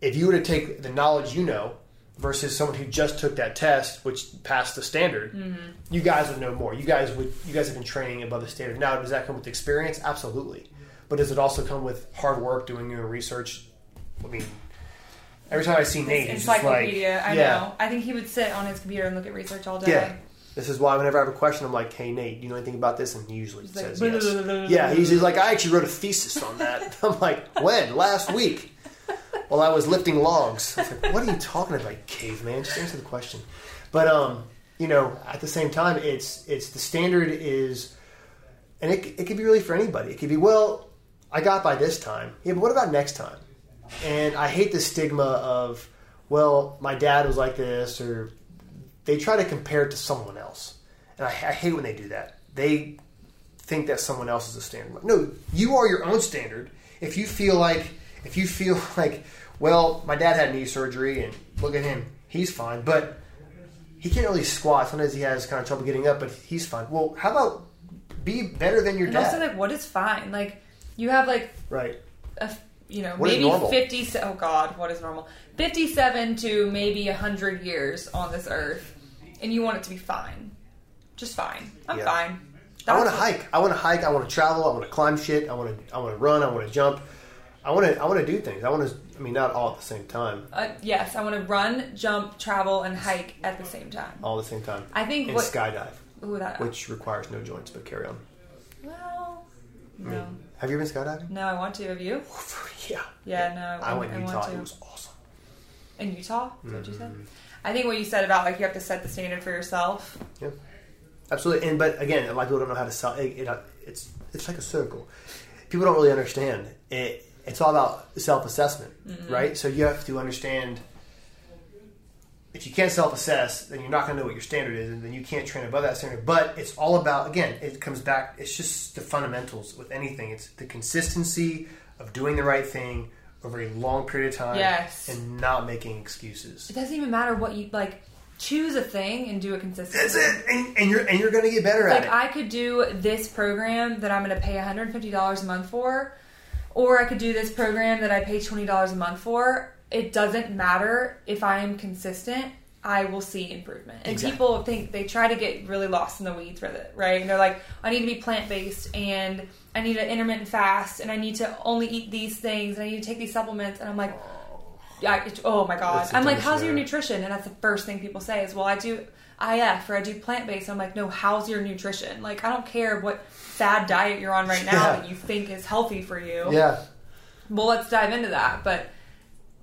If you were to take the knowledge you know versus someone who just took that test, which passed the standard, Mm-hmm. you guys would know more. You guys would you guys have been training above the standard. Now, does that come with experience? Absolutely. But does it also come with hard work, doing your research? I mean, every time I see Nate, he's just like, Encyclopedia. I yeah, know. I think he would sit on his computer and look at research all day. yeah. This is why whenever I have a question, I'm like, "Hey Nate, do you know anything about this?" And he usually He's says "Blah, yes. Yeah, he's, he's like, "I actually wrote a thesis on that." I'm like, "When? Last week?" While I was lifting logs. I was like, "What are you talking about, caveman? Just answer the question." But um, you know, at the same time, it's it's the standard is, and it it could be really for anybody. It could be well, I got by this time. Yeah, but what about next time? And I hate the stigma of, well, my dad was like this, or they try to compare it to someone else. And I, I hate when they do that. They think that someone else is a standard. No, you are your own standard. If you feel like, if you feel like, well, my dad had knee surgery and look at him, he's fine, but he can't really squat. Sometimes he has kind of trouble getting up, but he's fine. Well, how about be better than your And dad? also, like, what is fine? Like, you have like right. a, you know, What maybe 50, oh God, what is normal? 57 to maybe 100 years on this earth, and you want it to be fine. Just fine. I'm Yeah. fine. I want to hike. I want to hike. I want to travel. I want to climb shit. I want to. I want to run. I want to jump. I want to. I want to do things. I want to. I mean, not all at the same time. Uh, yes, I want to run, jump, travel, and hike at the same time. All at the same time. I think and what- skydive, Ooh, that. which requires no joints. But carry on. well, I mean, no. Have you been skydiving? No, I want to. Have you? yeah. Yeah, no. I went I Utah. want to. It was awesome. In Utah? That what you said? Mm-hmm. I think what you said about like you have to set the standard for yourself. Yeah, absolutely. And but again, a lot of people don't know how to sell. It, it, it's it's like a circle. People don't really understand it. It's all about self assessment, Mm-hmm. right? So you have to understand. If you can't self assess, then you're not going to know what your standard is, and then you can't train above that standard. But it's all about again. It comes back. It's just the fundamentals with anything. It's the consistency of doing the right thing over a long period of time, Yes. and not making excuses. It doesn't even matter what you like. Choose a thing and do it consistently. That's it, and, and you're and you're going to get better at it. Like I could do this program that I'm going to pay $150 a month for, or I could do this program that I pay $20 a month for. It doesn't matter if I am consistent. I will see improvement. And Exactly. people think they try to get really lost in the weeds with it, right? And they're like, I need to be plant based and I need to intermittent fast and I need to only eat these things and I need to take these supplements. And I'm like, oh. yeah, it, oh my god. I'm like, how's your nutrition? And that's the first thing people say is, well, I do IF or I do plant based. I'm like, no, how's your nutrition? Like, I don't care what sad diet you're on right now Yeah. that you think is healthy for you. yeah. Well, let's dive into that. But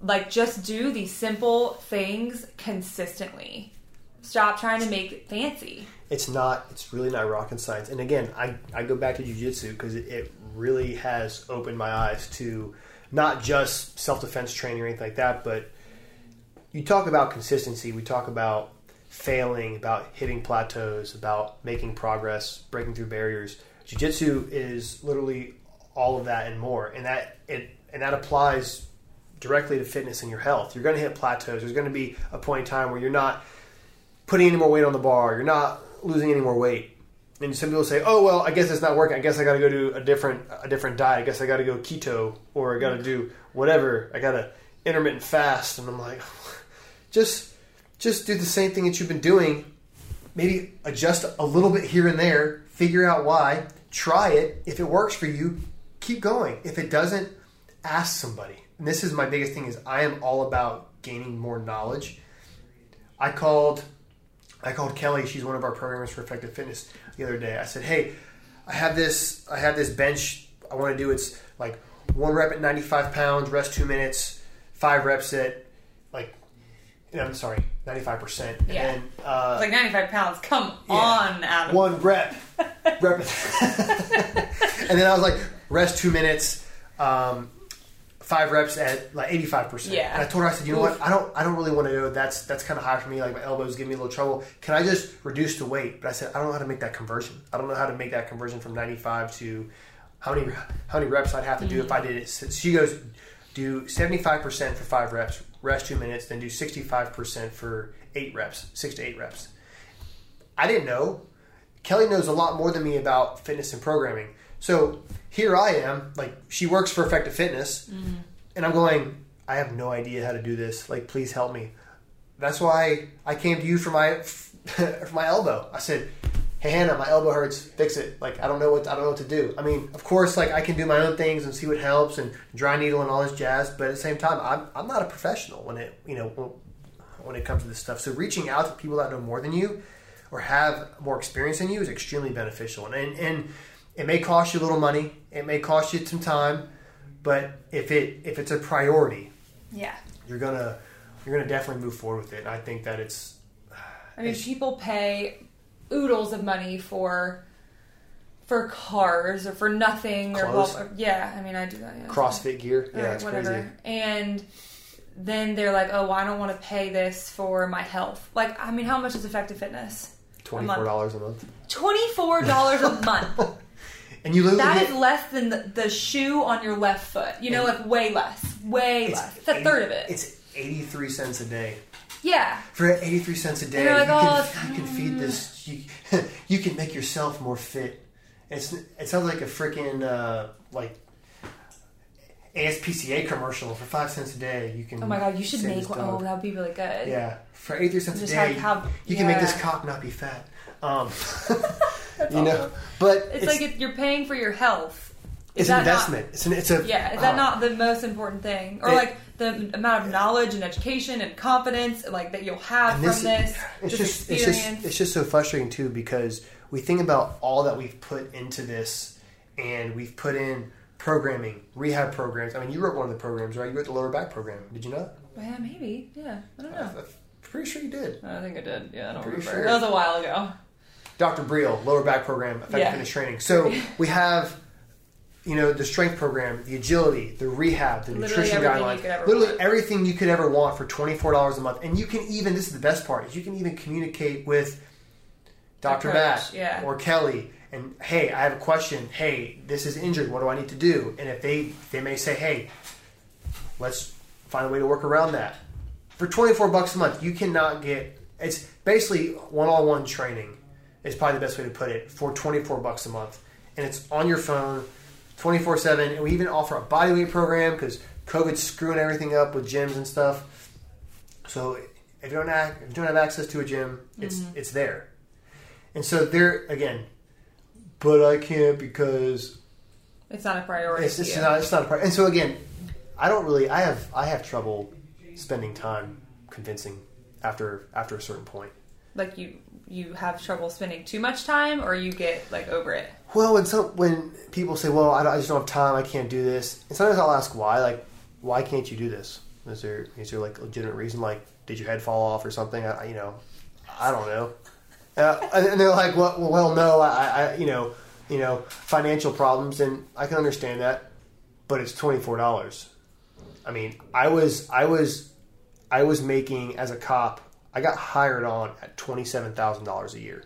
like, just do these simple things consistently. Stop trying to make it fancy. it's not it's really not rocket science and again i, I go back to jiu-jitsu because it, it really has opened my eyes to not just self-defense training or anything like that but you talk about consistency. We talk about failing, about hitting plateaus, about making progress, breaking through barriers. Jiu-jitsu is literally all of that and more, and that it and that applies directly to fitness and your health. You're going to hit plateaus. There's going to be a point in time where you're not putting any more weight on the bar. You're not losing any more weight. And some people say, "Oh well, I guess it's not working. I guess I got to go to a different a different diet. I guess I got to go keto or I got to do whatever. I got to intermittent fast." And I'm like, just just do the same thing that you've been doing. Maybe adjust a little bit here and there. Figure out why. Try it. If it works for you, keep going. If it doesn't, ask somebody. And this is my biggest thing: is I am all about gaining more knowledge. I called I called Kelly. She's one of our programmers for Effective Fitness the other day. I said, "Hey, I have this. I have this bench. I want to do. It's like one rep at 95 pounds, rest two minutes, five reps at like. I'm sorry, 95 percent. Yeah. And uh, Like 95 pounds. Come Yeah. on, Adam. one rep, rep. and then I was like, rest two minutes. Um, Five reps at like eighty five percent. Yeah. And I told her, I said, you know what? I don't, I don't really want to do it. That's that's kind of high for me. Like my elbows give me a little trouble. Can I just reduce the weight? But I said, I don't know how to make that conversion. I don't know how to make that conversion from ninety five to how many how many reps I'd have to do if I did it. So she goes, do seventy five percent for five reps, rest two minutes, then do sixty five percent for eight reps, six to eight reps. I didn't know. Kelly knows a lot more than me about fitness and programming. So here I am, like she works for Effective Fitness, mm-hmm. and I'm going. I have no idea how to do this. Like, please help me. That's why I came to you for my for my elbow. I said, "Hey Hannah, my elbow hurts. Fix it." Like, I don't know what I don't know what to do. I mean, of course, like I can do my own things and see what helps and dry needle and all this jazz. But at the same time, I'm I'm not a professional when it you know when, when it comes to this stuff. So reaching out to people that know more than you or have more experience than you is extremely beneficial. And, and and it may cost you a little money, it may cost you some time, but if it if it's a priority, Yeah. you're gonna you're gonna definitely move forward with it. And I think that it's I mean, people pay oodles of money for for cars or for nothing or, blah, Clothes. or yeah. I mean, I do that. Yeah. CrossFit gear. Yeah, right, it's whatever. crazy. And then they're like, "Oh, well, I don't want to pay this for my health." Like, I mean, how much is Effective Fitness? Twenty four dollars a month, Twenty four dollars a month. and you literally That get, is less than the, the shoe on your left foot. You know, like way less, way less. It's a 80 third of it. It's eighty three cents a day. yeah. For eighty three cents a day, like, you, "Oh, can, you can feed this. You, you can make yourself more fit. It's it sounds like a freaking uh, like ASPCA commercial for five cents a day. You can. Oh my god, you should make one. Oh, that would be really good. Yeah, for eighty three cents a day, have- have- you can make this yeah. cock not be fat. Um, That's you know, but It's, like if you're paying for your health. Is it's an that not- investment. it's an it's a Yeah, is that uh, not the most important thing? Or It- like the amount of knowledge and education and confidence like that you'll have from this- It's this just it's just it's just so frustrating too because we think about all that we've put into this, and we've put in programming, rehab programs. I mean, you wrote one of the programs, right? You wrote the lower back program. Did you know? yeah, maybe. Yeah, I don't know. I'm pretty sure you did. I think I did. Yeah, I don't Pretty remember. sure. That was a while ago. Dr. Briel, lower back program, effective Yeah. fitness training. So we have, you know, the strength program, the agility, the rehab, the Literally nutrition guidelines, you could ever literally want. everything you could ever want for twenty four dollars a month. And you can even this is the best part is you can even communicate with Dr. Matt yeah. or Kelly. And hey, I have a question. Hey, this is injured. What do I need to do? And if they they may say, hey, let's find a way to work around that. For twenty four bucks a month, you cannot get. It's basically one on one training. Is probably the best way to put it for twenty four bucks a month, and it's on your phone, twenty four seven. And we even offer a bodyweight program because COVID's screwing everything up with gyms and stuff. So if you don't have, if you don't have access to a gym, it's mm-hmm. it's there. And so there again, but I can't because It's not a priority. it's, it's not it's not a part. And so again, I don't really I have I have trouble spending time convincing after after a certain point. like you you have trouble spending too much time, or you get like over it. Well, when some when people say, "Well, I, I just don't have time. I can't do this," and sometimes I'll ask why. Like, why can't you do this? Is there is there like a legitimate reason? Like, did your head fall off or something? I- you know, I don't know. Uh, and they're like, "Well, well, no, I, I, you know, you know, financial problems," and I can understand that, but it's twenty four dollars. I mean, I was I was I was making as a cop. I got hired on at twenty seven thousand dollars a year.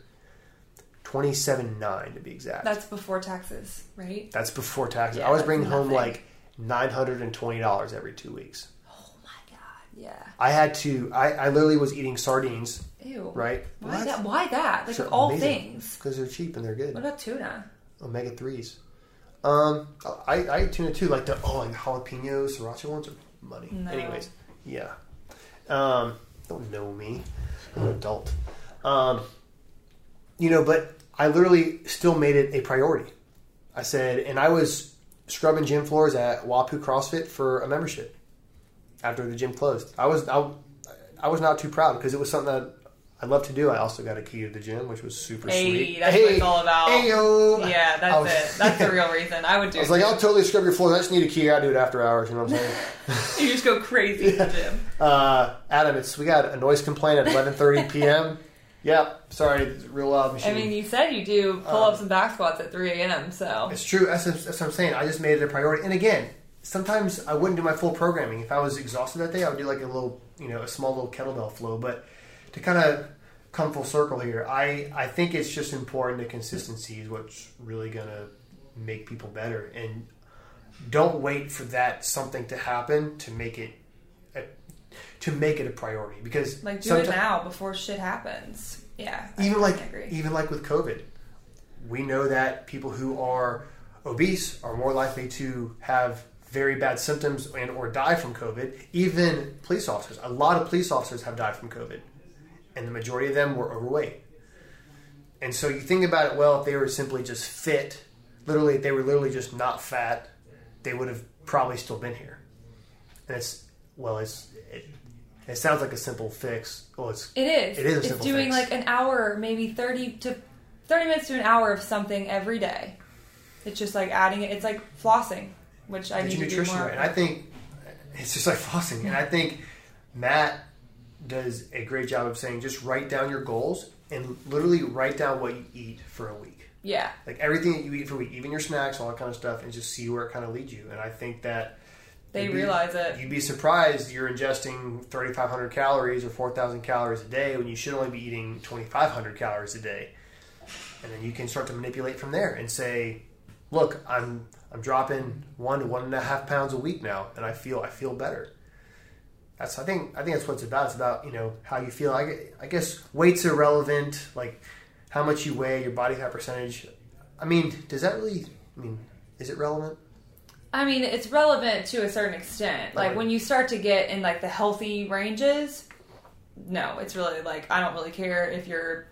Twenty seven nine to be exact. That's before taxes, right? That's before taxes. Yeah, I was bringing home like nine hundred and twenty dollars every two weeks. Oh my god. Yeah. I had to. I, I literally was eating sardines, Ew. right? Why that? Why that? Like So all amazing. things. Because they're cheap and they're good. What about tuna? Omega threes. Um, I I eat tuna too. Like the oh, like jalapeno sriracha ones are money. No. Anyways, yeah. Um, don't know me. I'm an adult. Um, you know, but I literally still made it a priority. I said, and I was scrubbing gym floors at Wapu CrossFit for a membership after the gym closed. I was I, I was not too proud because it was something that I love to do. I also got a key to the gym, which was super Hey, sweet. that's what it's all about. Ayo. Yeah, that's was- it. That's the real reason. I would do I was it. like, I'll totally scrub your floors. I just need a key. I do it after hours. You know what I'm saying? you just go crazy in the gym. uh, Adam, it's we got a noise complaint at 11:30 p.m. Yep, sorry, it's real loud machine. I mean, you said you do pull ups and back squats at 3 a.m. So It's true. That's, that's what I'm saying. I just made it a priority. And again, sometimes I wouldn't do my full programming. If I was exhausted that day, I would do like a little, you know, a small little kettlebell flow. But to kind of come full circle here, I, I think it's just important that consistency is what's really going to make people better. And don't wait for that something to happen to make it a, to make it a priority because like do it now before shit happens. Yeah. Even like even like with COVID, we know that people who are obese are more likely to have very bad symptoms and or die from COVID. Even police officers, a lot of police officers have died from COVID, and the majority of them were overweight. And so you think about it. Well, if they were simply just fit, literally, if they were literally just not fat, they would have probably still been here. And it's well, it's it, it sounds like a simple fix. Well, it's It is. It is a It's simple doing fix. like an hour, maybe thirty to thirty minutes to an hour of something every day. It's just like adding it. It's like flossing, which I Get need to do more. right. I think it's just like flossing. And I think Matt does a great job of saying just write down your goals and literally write down what you eat for a week. yeah, Like everything that you eat for a week, even your snacks, all that kind of stuff, and just see where it kind of leads you. And I think that they be- realize it. You'd be surprised you're ingesting 3,500 calories or 4,000 calories a day when you should only be eating 2,500 calories a day. And then you can start to manipulate from there and say, "Look, I'm I'm dropping one to one and a half pounds a week now, and I feel I feel better." That's I think I think that's what it's about. It's about you know how you feel. I, I guess weight's irrelevant. Like how much you weigh, your body fat percentage. I mean, does that really? I mean, is it relevant? I mean, it's relevant to a certain extent. Like Right. when you start to get in like the healthy ranges, no, it's really like I don't really care if you're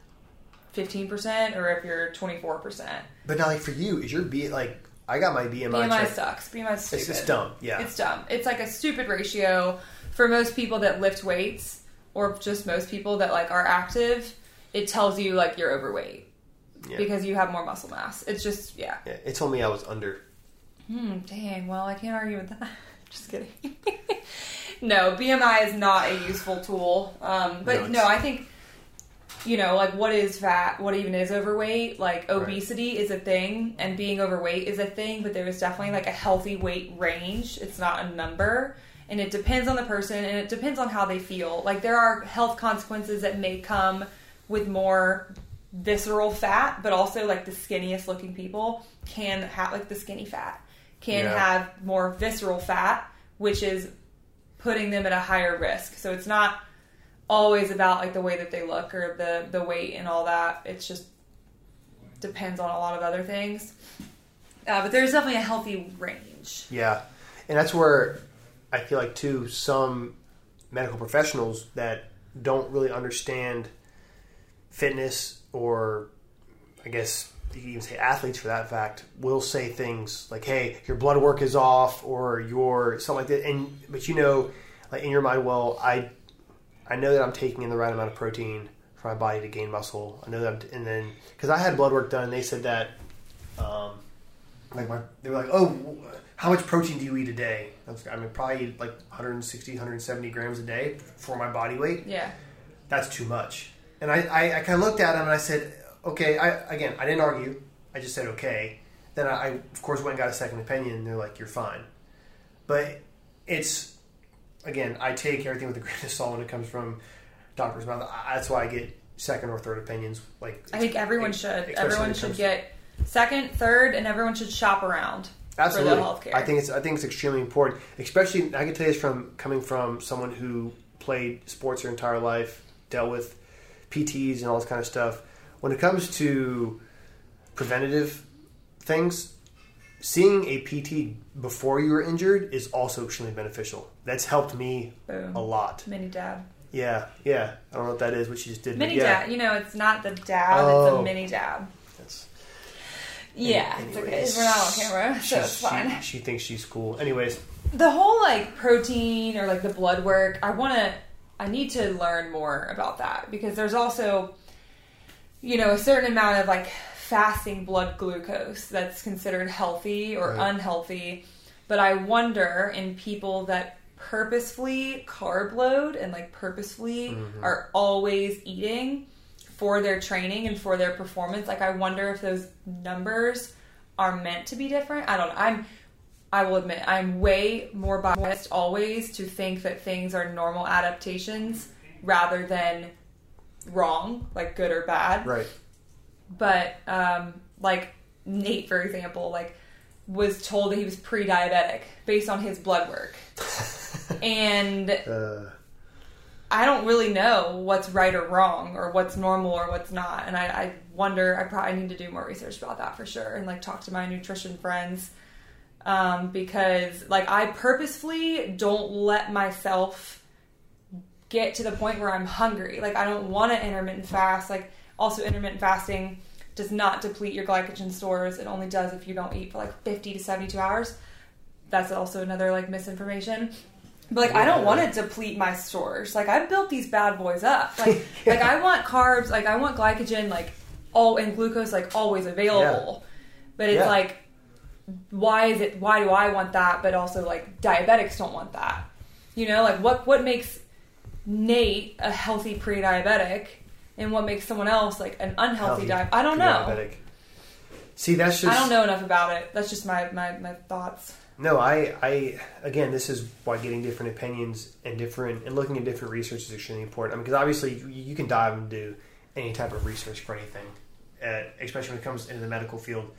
15% or if you're 24%. But now, like for you, is your B like I got my BMI. BMI check- sucks. BMI stupid. It's just dumb. Yeah. It's dumb. It's like a stupid ratio for most people that lift weights or just most people that like are active. It tells you like you're overweight Yeah. because you have more muscle mass. It's just yeah. yeah. It told me I was under. Hmm, dang. Well, I can't argue with that. just kidding. no, BMI is not a useful tool. Um, but No, no, I think you know, like what is fat? What even is overweight? Like Right. obesity is a thing, and being overweight is a thing. But there is definitely like a healthy weight range. It's not a number. And it depends on the person, and it depends on how they feel. Like there are health consequences that may come with more visceral fat, but also like the skinniest looking people can have like the skinny fat can Yeah. have more visceral fat, which is putting them at a higher risk. So it's not always about like the way that they look or the the weight and all that. It's just depends on a lot of other things. Uh, but there's definitely a healthy range. Yeah, and that's where I feel like too some medical professionals that don't really understand fitness or I guess you can even say athletes for that fact will say things like, "Hey, your blood work is off," or your something like that. And but you know, like in your mind, well, I I know that I'm taking in the right amount of protein for my body to gain muscle. I know that, I'm, and then because I had blood work done, they said that um, like my they were like, "Oh, how much protein do you eat a day?" I, was, I mean, probably eat like 160, 170 grams a day for my body weight Yeah. that's too much. And I, I, I kind of looked at him and I said, okay, I, again, I didn't argue. I just said, okay. Then I, I, of course, went and got a second opinion and they're like, you're fine. But it's, again, I take everything with a grain of salt when it comes from doctors' mouth. That's why I get second or third opinions. Like I think everyone should. Everyone should get second, third, and everyone should shop around Absolutely. for the healthcare. I think it's I think it's extremely important, especially I can tell you this from coming from someone who played sports their entire life, dealt with PTs and all this kind of stuff. When it comes to preventative things, seeing a PT before you were injured is also extremely beneficial. That's helped me Boom. a lot. Mini dab. Yeah, yeah. I don't know what that is, what she just did. Mini yeah, dab. You know, it's not the dab. It's Oh. a mini dab. Yeah, it's okay. We're not on camera, so it's fine. She, she thinks she's cool. Anyways, the whole like protein or like the blood work i want to i need to learn more about that because there's also you know a certain amount of like fasting blood glucose that's considered healthy or Right. unhealthy but i wonder in people that purposefully carb load and like purposefully mm-hmm. are always eating for their training and for their performance like i wonder if those numbers are meant to be different i don't know i'm I will admit I'm way more biased always to think that things are normal adaptations rather than wrong, like good or bad. right. But um, like Nate, for example, like was told that he was pre-diabetic based on his blood work, and Uh, I don't really know what's right or wrong or what's normal or what's not. And I, I wonder, I probably need to do more research about that for sure and like talk to my nutrition friends. Um, because like I purposefully don't let myself get to the point where I'm hungry. Like I don't want to intermittent fast. Like also intermittent fasting does not deplete your glycogen stores. It only does if you don't eat for like 50 to 72 hours. That's also another like misinformation. But like I don't want to deplete my stores. Like I've built these bad boys up. Like like I want carbs, like I want glycogen like all and glucose like always available. But it's Yeah. like why is it why do I want that but also like diabetics don't want that? You know, like what what makes Nate a healthy pre-diabetic and what makes someone else like an unhealthy diabetic? I don't know. See, that's just I don't know enough about it. That's just my my, my thoughts. No, I, I, again, this is why getting different opinions and different and looking at different research is extremely important. I mean, because obviously you, you can dive and do any type of research for anything, uh, especially when it comes into the medical field.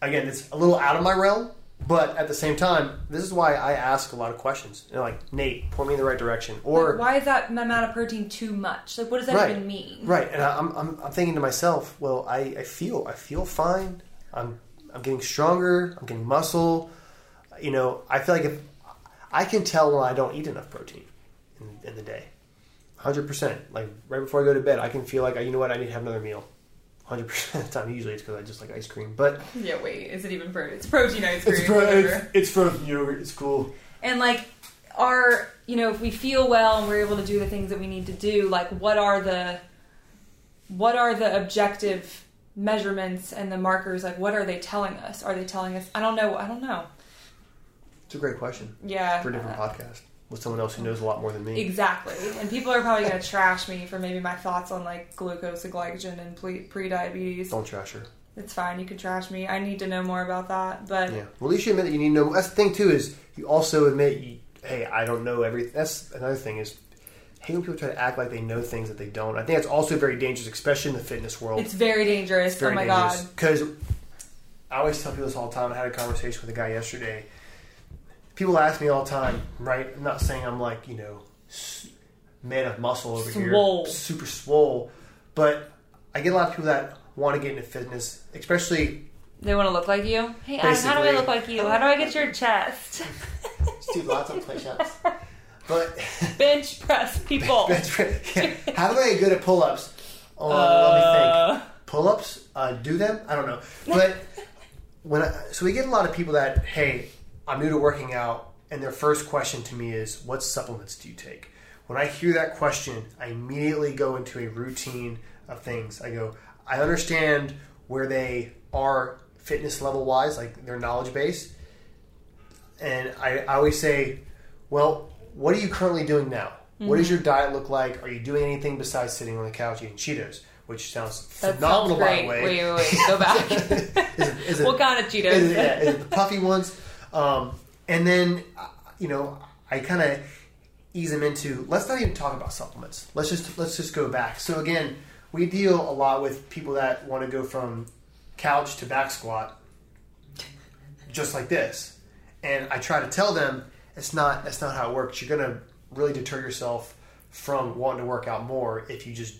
Again, it's a little out of my realm, but at the same time, this is why I ask a lot of questions. You know, like Nate, point me in the right direction, or Like, why is that amount of protein too much? Like what does that Right. even mean? Right, and I- I'm, I'm, I'm thinking to myself, well, I, I feel I feel fine. I'm I'm getting stronger. I'm getting muscle. You know, I feel like if I can tell when I don't eat enough protein in, in the day, hundred percent. Like right before I go to bed, I can feel like you know what I need to have another meal. Hundred percent of the time. Usually it's because I just like ice cream, but Yeah, wait, is it even protein? It's protein ice cream. it's pro- it's, it's frozen yogurt. It's cool. and like are you know if we feel well and we're able to do the things that we need to do like what are the what are the objective measurements and the markers like what are they telling us are they telling us i don't know i don't know It's a great question yeah for a different uh, podcast with someone else who knows a lot more than me. exactly and people are probably going to trash me for maybe my thoughts on like glucose and glycogen and pre- pre-diabetes Don't trash her. it's fine you can trash me i need to know more about that but Yeah. Well, at least you admit that you need to know. That's the thing too is you also admit, you, hey, I don't know everything. That's another thing is, hey, when people try to act like they know things that they don't. I think that's also very dangerous, especially in the fitness world. it's very dangerous It's very oh my dangerous god because I always tell people this all the time. I had a conversation with a guy yesterday. People ask me all the time, right? I'm not saying I'm like you know, man of muscle over Swole. here, super swole, but I get a lot of people that want to get into fitness, especially they want to look like you hey Adam, how do i look like you how do i get your chest do lots of push-ups. But bench press people. That's right. Yeah. How do I get good at pull-ups? Oh, let me think. Uh, Pull-ups, uh, do them? I don't know. But when I, so we get a lot of people that hey, I'm new to working out, and their first question to me is, "What supplements do you take?" When I hear that question, I immediately go into a routine of things. I go, I understand where they are fitness level wise, like their knowledge base, and I, I always say, well, what are you currently doing now? What does mm-hmm. your diet look like? Are you doing anything besides sitting on the couch eating Cheetos? Which sounds that phenomenal, sounds by the way. Wait, wait, wait. Go back. is it, is it, what kind of Cheetos? is it, yeah, is it the puffy ones? Um, and then, uh, you know, I kind of ease them into. Let's not even talk about supplements. Let's just let's just go back. So again, we deal a lot with people that want to go from couch to back squat, just like this. And I try to tell them it's not that's not how it works. You're gonna really deter yourself from wanting to work out more if you just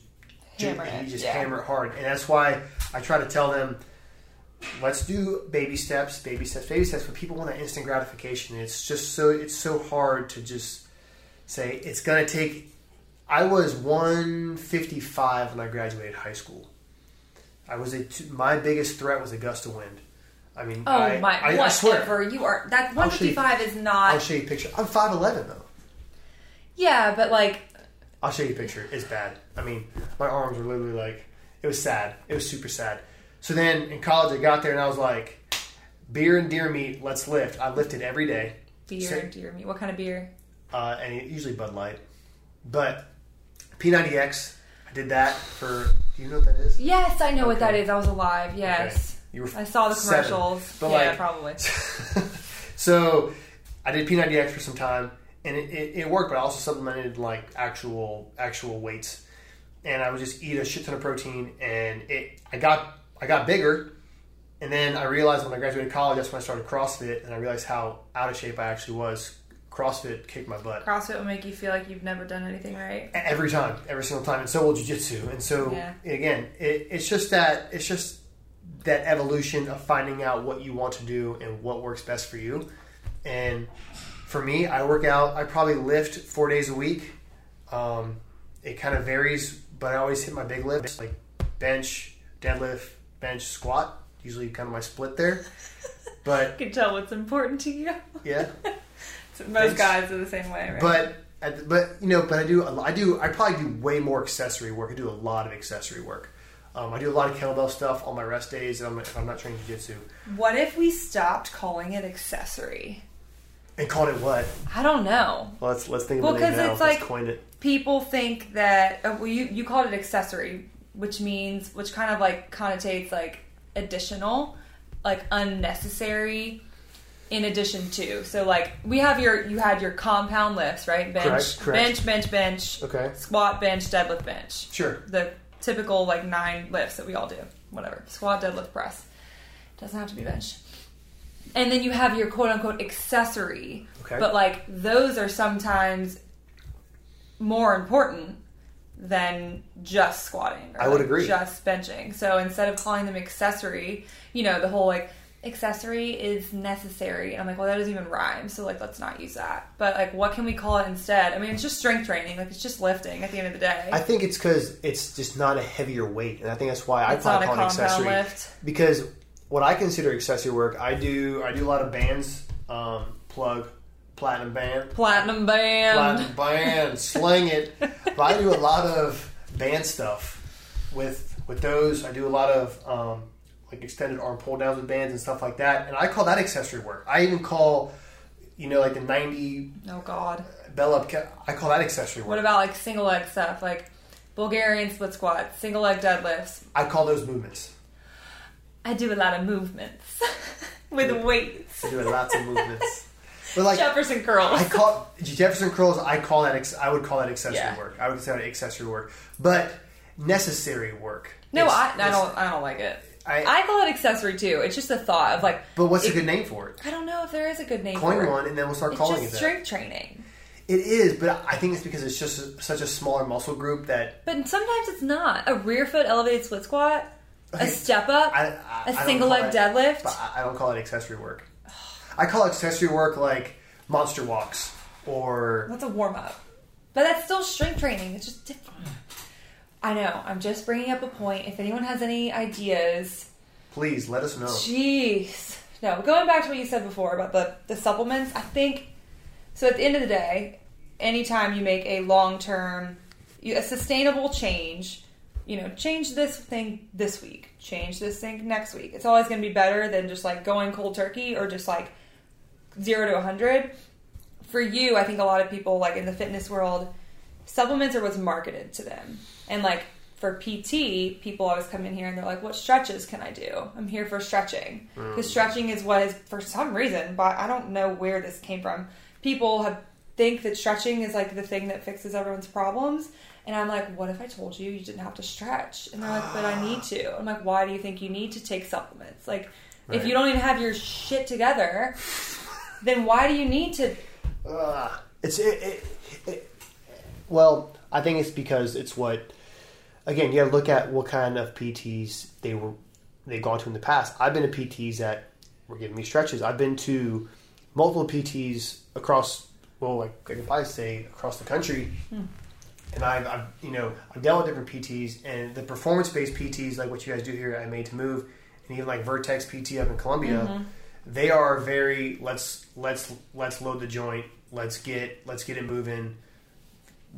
Hammer you it, just yeah. hammer it hard. And that's why I try to tell them let's do baby steps, baby steps, baby steps. But people want that instant gratification. It's just so it's so hard to just say it's gonna take. I was 155 when I graduated high school. I was a t- my biggest threat was a gust of wind. I mean, Oh I, my! I, I swear. whatever you are. That I'll show you- 155 is not. I'll show you a picture. I'm 5'11 though. yeah, but like, I'll show you a picture. It's bad. I mean, my arms were literally like, it was sad. It was super sad. So then in college, I got there and I was like, beer and deer meat, let's lift. I lifted every day. beer, So- dear me. What kind of beer? uh, and usually Bud Light. But P90X, I did that for. Do you know what that is? Yes, I know what that is. I was alive. Yes, You were I saw the seven. commercials. But yeah, like- probably. so I did P90X for some time, and it, it, it worked. But I also supplemented like actual actual weights, and I would just eat a shit ton of protein, and it I got I got bigger, and then I realized when I graduated college, that's when I started CrossFit, and I realized how out of shape I actually was. CrossFit kicked my butt CrossFit will make you feel like you've never done anything right. every time, every single time, and so will jiu-jitsu. And so Yeah. again, it, it's just that it's just that evolution of finding out what you want to do and what works best for you. And for me, I work out. I probably lift four days a week. Um, it kind of varies, but I always hit my big lifts like bench, deadlift, bench, squat. Usually, kind of my split there. But You can tell what's important to you. yeah, Most guys are the same way, right? But at- but you know, but I do I do I probably do way more accessory work. I do a lot of accessory work. Um, I do a lot of kettlebell stuff on my rest days, and I'm, if I'm not training jiu-jitsu. what if we stopped calling it accessory? And called it what? I don't know. Well, let's let's think Well, of a now. it's let's like- coin it. People think that uh, well, you you called it accessory, which means which kind of like connotates like additional, like unnecessary. In addition to, so like we have your you had your compound lifts, right? Bench, Correct, correct. bench, bench, bench, Okay, squat, bench, deadlift, bench. sure. the typical like nine lifts that we all do. Whatever. Squat, deadlift, press. Doesn't have to be bench. And then you have your quote unquote accessory. Okay. But like those are sometimes more important than just squatting. I would like, agree. Just benching. So instead of calling them accessory, you know, the whole like accessory is necessary. And I'm like, well, that doesn't even rhyme. So like, let's not use that. But like, what can we call it instead? I mean, it's just strength training. Like, it's just lifting at the end of the day. I think it's because it's just not a heavier weight, and I think that's why I it's not probably call it accessory. lift. Because what I consider accessory work, I do I do a lot of bands, um, plug, platinum band, Platinum band. platinum band, sling it. But I do a lot of band stuff with with those. I do a lot of um, like extended arm pull downs with bands and stuff like that, and I call that accessory work. I even call you know like the ninety Oh God. bell up. I call that accessory work. What about like single leg stuff, like Bulgarian split squats, single leg deadlifts? I call those movements. I do a lot of movements with weights. I do lots of movements. But like Jefferson curls. I call Jefferson curls. I call that. Ex, I would call that accessory Yeah. work. I would consider it accessory work, but necessary work. no, It's- I, I don't. I don't like it. I, I call it accessory too. It's just a thought of like. but what's a good name for it? I don't know if there is a good name Coin for it. one, and then we'll start It's calling just it that. strength training, It is, but I think it's because it's just a, such a smaller muscle group that but sometimes it's not. A rear foot elevated split squat, Okay, a step up, I, I, a single leg deadlift. I don't call it accessory work. I call accessory work like monster walks or That's a warm up. But that's still strength training. It's just different. I know. I'm just bringing up a point. If anyone has any ideas, please let us know. jeez. No, going back to what you said before about the, the supplements, I think so. At the end of the day, anytime you make a long term, a sustainable change, you know, change this thing this week, change this thing next week. It's always going to be better than just like going cold turkey or just like zero to 100 for you, I think a lot of people like in the fitness world, supplements are what's marketed to them. And like for PT, people always come in here and they're like, "What stretches can I do?" I'm here for stretching mm. because stretching is what is for some reason, but I don't know where this came from. People have think that stretching is like the thing that fixes everyone's problems. And I'm like, what if I told you you didn't have to stretch? And they're like, but I need to. I'm like, why do you think you need to take supplements? Like, if you don't even have your shit together, then why do you need to? Uh, it's it, it, it, well, I think it's because it's what again, you got to look at what kind of PTs they were they've gone to in the past. I've been to PTs that were giving me stretches. I've been to multiple PTs across well, like I can probably say across the country. And I've, I've, you know, I've dealt with different PTs, and the performance-based PTs, like what you guys do here at Made to Move, and even like Vertex PT up in Columbia, they are very let's let's let's load the joint, let's get let's get it moving,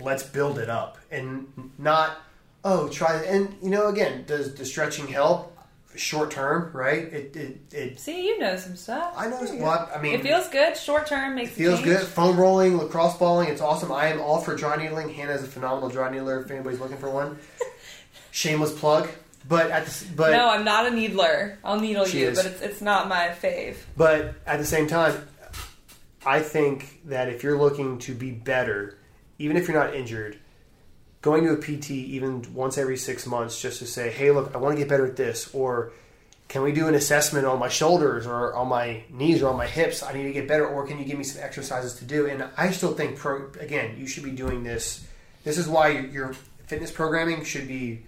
let's build it up, and not oh try and you know again does the stretching help short term right? It it, it See, you know some stuff. I know go. what I mean. It feels good, short term, makes It feels good. Foam rolling, lacrosse balling, it's awesome. I am all for dry needling. Hannah is a phenomenal dry needler if anybody's looking for one. Shameless plug. But at the, but no, I'm not a needler. I'll needle you, is. but it's it's not my fave. but at the same time, I think that if you're looking to be better, even if you're not injured, going to a PT even once every six months just to say, hey, look, I want to get better at this, or can we do an assessment on my shoulders or on my knees or on my hips? I need to get better, or can you give me some exercises to do? And I still think, pro, again, you should be doing this. This is why your, your fitness programming should be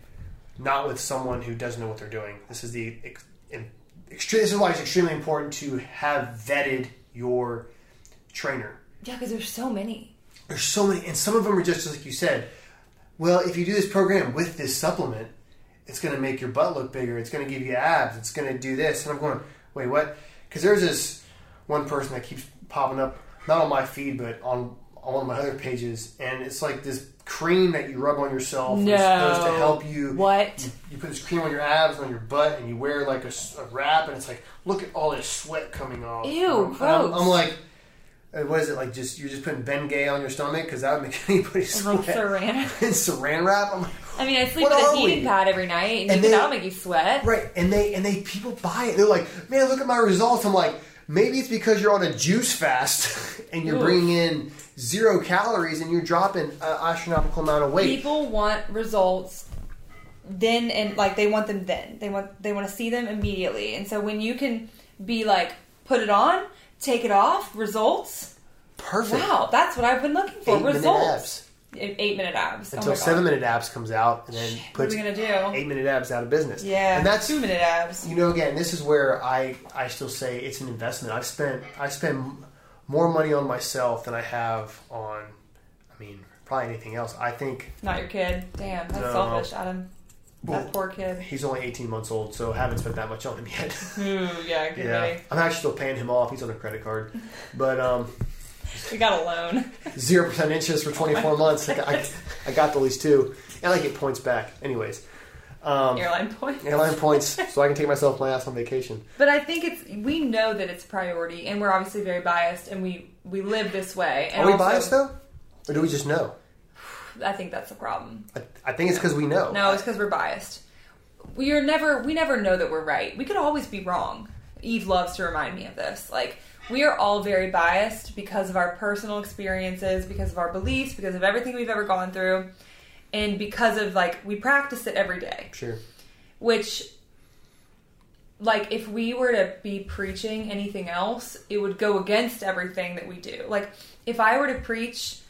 not with someone who doesn't know what they're doing. This is the ex, extre- this is why it's extremely important to have vetted your trainer. Yeah, because there's so many. There's so many, and some of them are just like you said. Well, if you do this program with this supplement, it's going to make your butt look bigger. It's going to give you abs. It's going to do this. And I'm going, wait, what? Because there's this one person that keeps popping up, not on my feed, but on on one of my other pages, and it's like this cream that you rub on yourself. and It's supposed to help you. What? You, you put this cream on your abs, on your butt, and you wear like a wrap, and it's like, look at all this sweat coming off. Ew, And I'm. I'm like, uh, what is it like? Just you're just putting Bengay on your stomach because that would make anybody Like sweat. saran. and Saran wrap. I'm like, I mean, I sleep with a heating we? pad every night, and, And they- that'll make you sweat. right, and they and they people buy it. They're like, man, look at my results. I'm like, maybe it's because you're on a juice fast and you're Oof. bringing in zero calories and you're dropping an astronomical amount of weight. People want results then and like they want them then. They want they want to see them immediately. And so when you can be like put it on, take it off, results. Perfect. Wow, that's what I've been looking for. Eight results. Eight minute abs. until oh seven God. minute abs comes out and then What are we gonna do? eight minute abs out of business. Yeah, and that's two minute abs. You know, again, this is where I I still say it's an investment. I've spent I spend more money on myself than I have on, I mean, probably anything else. I think Not your kid. Damn, that's No. selfish, Adam. Well, that poor kid. he's only 18 months old, so I haven't spent that much on him yet. Ooh, yeah, good yeah, day. I'm actually still paying him off. He's on a credit card, but um, We got a loan. zero percent interest for 24 months. I, got- I, I got the lease too, and I get points back. Anyways, um, Airline points. airline points, so I can take myself my ass on vacation. But I think it's we know that it's priority, and we're obviously very biased, and we we live this way. And Are we also- biased though, or do we just know? I think that's the problem. I, I think it's because we know. No, it's because we're biased. We are never we never know that we're right. We could always be wrong. Eve loves to remind me of this. Like we are all very biased because of our personal experiences, because of our beliefs, because of everything we've ever gone through, and because of like we practice it every day. Sure. which like if we were to be preaching anything else it would go against everything that we do like if i were to preach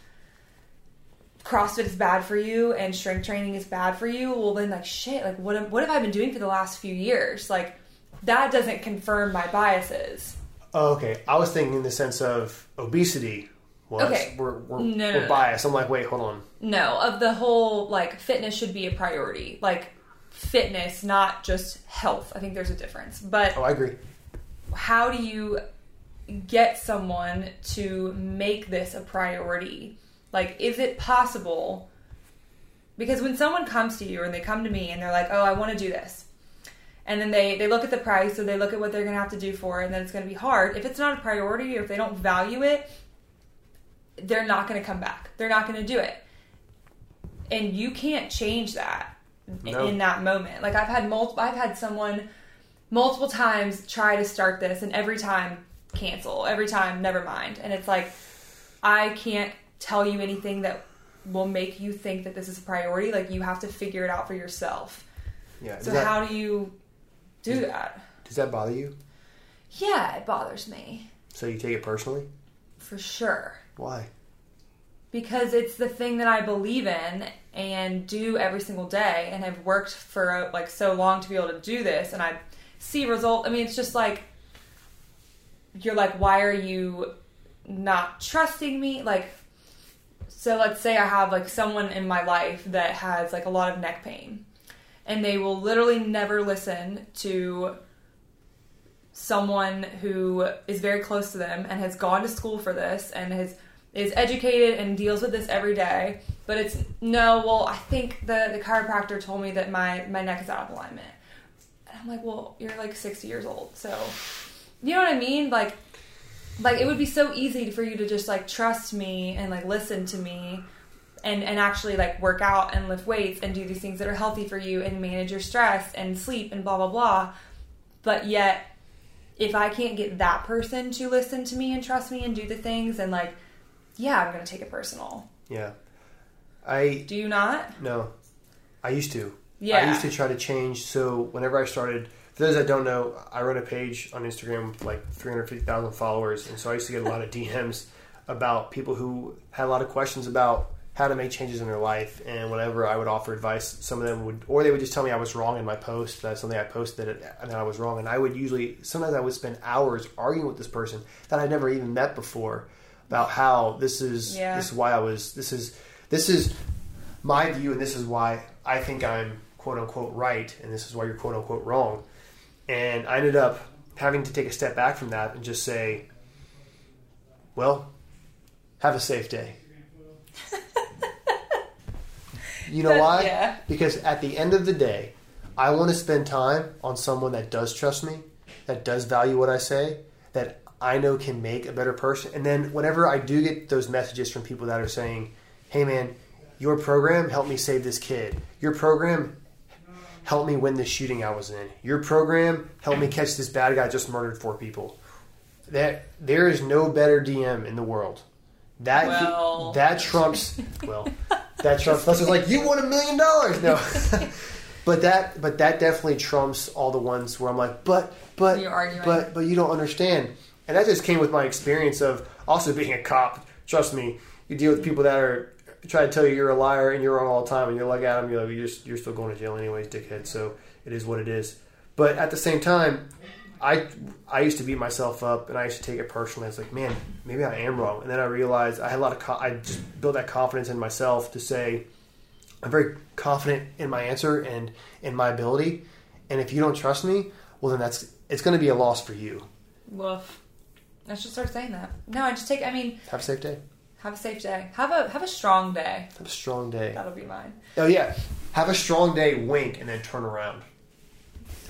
crossfit is bad for you and strength training is bad for you well then like shit like what have, what have i been doing for the last few years like that doesn't confirm my biases Oh, okay. I was thinking in the sense of obesity. Well, Okay. we're, we're, No, no, we're no. biased. I'm like, wait, hold on. no of the whole like fitness should be a priority like fitness not just health i think there's a difference but Oh, I agree. how do you get someone to make this a priority? Like, is it possible? Because when someone comes to you and they come to me and they're like, oh, I want to do this. And then they, they look at the price or they look at what they're going to have to do for it and then it's going to be hard. If it's not a priority or if they don't value it, they're not going to come back. They're not going to do it. And you can't change that No. in that moment. Like I've had multiple I've had someone multiple times try to start this and every time cancel every time never mind and it's like i can't tell you anything that will make you think that this is a priority. Like you have to figure it out for yourself. Yeah. So that, how do you do that? does that bother you? Yeah, it bothers me So you take it personally? for sure. Why? because it's the thing that I believe in and do every single day and have worked for like so long to be able to do this and I see result I mean it's just like you're like why are you not trusting me like so let's say I have like someone in my life that has like a lot of neck pain and they will literally never listen to someone who is very close to them and has gone to school for this and has is educated and deals with this every day. But it's no well i think the the chiropractor told me that my my neck is out of alignment. And i'm like well you're like 60 years old so you know what i mean? Like like it would be so easy for you to just like trust me and like listen to me and and actually like work out and lift weights and do these things that are healthy for you and manage your stress and sleep and blah blah blah but yet if i can't get that person to listen to me and trust me and do the things and like yeah i'm gonna take it personal Yeah. I do you not no. I used to. yeah I used to try to change. So whenever I started, for those that don't know, I run a page on Instagram with like 350,000 followers, and so I used to get a lot of DMs about people who had a lot of questions about how to make changes in their life. And whenever I would offer advice, some of them would, or they would just tell me I was wrong in my post. That's something I posted it, and I was wrong. And I would usually, sometimes I would spend hours arguing with this person that I'd never even met before about how this is Yeah. this is why I was this is this is my view, and this is why I think I'm quote unquote right, and this is why you're quote unquote wrong. And I ended up having to take a step back from that and just say, well, have a safe day. you know why? yeah. Because at the end of the day, I want to spend time on someone that does trust me, that does value what I say, that I know can make a better person. And then whenever I do get those messages from people that are saying, hey man, your program helped me save this kid. Your program helped me win this shooting I was in. Your program helped me catch this bad guy just murdered four people. That there is no better DM in the world. That Well- that trumps well that trumps plus it's like you won a million dollars. No. but that but that definitely trumps all the ones where I'm like, but but but but you don't understand. And that just came with my experience of also being a cop. Trust me, you deal with people that are try to tell you you're a liar and you're wrong all the time, and you're like at them, you're like, you're, just, you're still going to jail anyways, dickhead. So it is what it is. But at the same time, I I used to beat myself up and I used to take it personally. I was like, man, maybe I am wrong. And then I realized I had a lot of co- I just built that confidence in myself to say I'm very confident in my answer and in my ability. And if you don't trust me, well then that's it's going to be a loss for you. Woof. I should start saying that. No, I just take. I mean, Have a safe day. have a safe day. Have a have a strong day. Have a strong day. That'll be mine. Oh yeah, have a strong day. Wink and then turn around.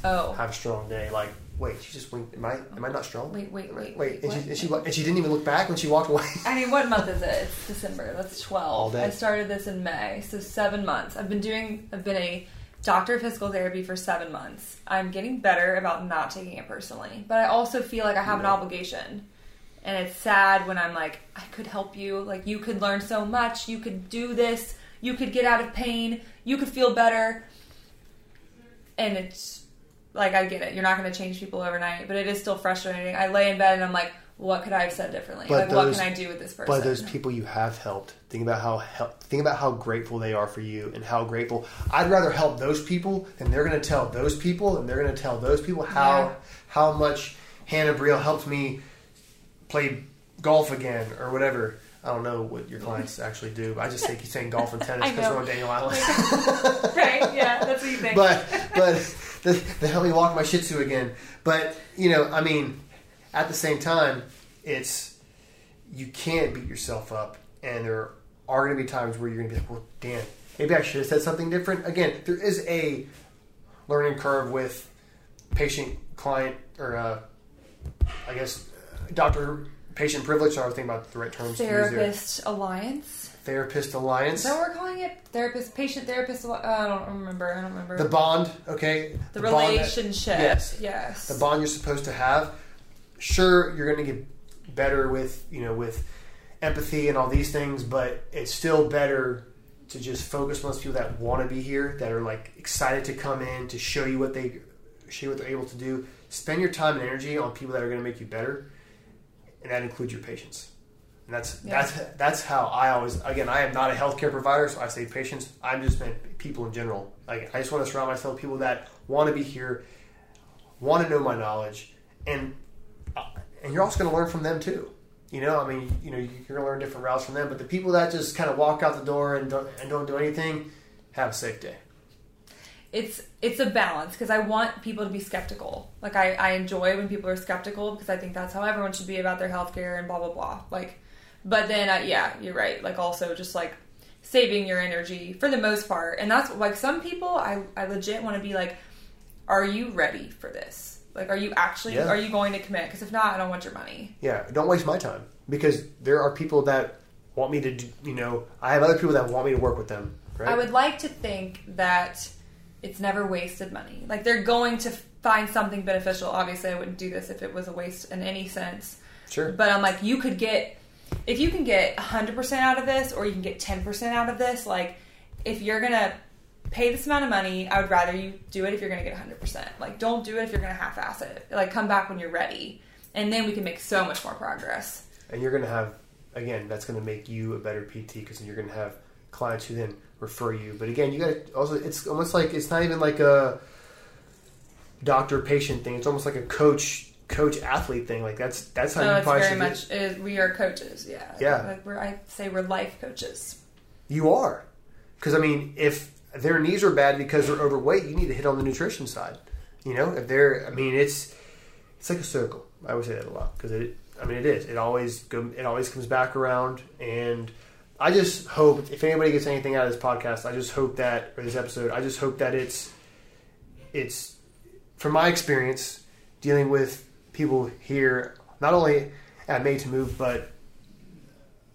Oh, Have a strong day. Like wait, she just winked. Am I am I not strong? wait, wait, wait, Wait, and what? she, and she and she didn't even look back when she walked away. I mean, what month is it? It's December. That's twelve. All day. I started this in May, so seven months. I've been doing. I've been a doctor of physical therapy for seven months. I'm getting better about not taking it personally, but I also feel like I have an obligation. And it's sad when I'm like, I could help you. Like, you could learn so much. You could do this. You could get out of pain. You could feel better. And it's like, I get it. You're not going to change people overnight, but it is still frustrating. I lay in bed and I'm like, what could I have said differently? But like, what can I do with this person? But those people you have helped, think about how hel- think about how grateful they are for you, and how grateful. I'd rather help those people than they're going to tell those people, and they're going to tell those people how Yeah. how much Hannah Briel helped me play golf again or whatever. I don't know what your clients actually do. But I just think he's saying golf and tennis because we're on Daniel Island. right? Yeah, that's what you think. but but they, they helped me walk my Shih Tzu again. But you know, I mean, at the same time, it's you can't beat yourself up, and there are going to be times where you're going to be like, "Well, damn, maybe I should have said something different." Again, there is a learning curve with patient client or uh, I guess doctor patient privilege. I was thinking about the right terms. Therapist Alliance. Therapist alliance. that what we're calling it? Therapist, patient therapist. Uh, I don't remember. I don't remember. The bond, okay. The that- relationship. yes. Yes. the bond you're supposed to have. Sure, you're going to get better with you know with empathy and all these things, but it's still better to just focus on those people that want to be here, that are like excited to come in to show you what they show you what they're able to do. Spend your time and energy on people that are going to make you better, and that includes your patients. And that's Yeah. that's that's how I always again I am not a healthcare provider, so I say patients. I'm just meant people in general. Like I just want to surround myself with people that want to be here, want to know my knowledge, and uh, and you're also going to learn from them too. You know, I mean, you know, you're going to learn different routes from them. But the people that just kind of walk out the door and don't and don't do anything, have a safe day. it's it's a balance because I want people to be skeptical. Like I, I enjoy when people are skeptical because I think that's how everyone should be about their healthcare and blah blah blah. Like, but then uh, yeah, you're right. Like also just like saving your energy for the most part, and that's like some people I I legit want to be like, are you ready for this? Like, are you actually Yeah. are you going to commit? Because if not, I don't want your money. Yeah, don't waste my time because there are people that want me to. Do, you know, I have other people that want me to work with them. Right? I would like to think that it's never wasted money. Like they're going to find something beneficial. Obviously, I wouldn't do this if it was a waste in any sense. sure. But I'm like, you could get, if you can get 100% out of this or you can get 10% out of this, like, if you're going to pay this amount of money, I would rather you do it if you're going to get 100%. Like, don't do it if you're going to half ass it. Like, come back when you're ready. And then we can make so much more progress. and you're going to have again that's going to make you a better pt because you're going to have clients who then refer you but again you got to also it's almost like it's not even like a doctor patient thing it's almost like a coach coach athlete thing like that's that's how So you it's probably very should much, is, uh, we are coaches. Yeah. Yeah. Like, we're, I say we're life coaches. you are because i mean if their knees are bad because they're overweight you need to hit on the nutrition side you know if they're i mean it's it's like a circle i always say that a lot because it i mean it is it always go, it always comes back around and i just hope if anybody gets anything out of this podcast i just hope that or this episode i just hope that it's it's from my experience dealing with people here not only at made to move but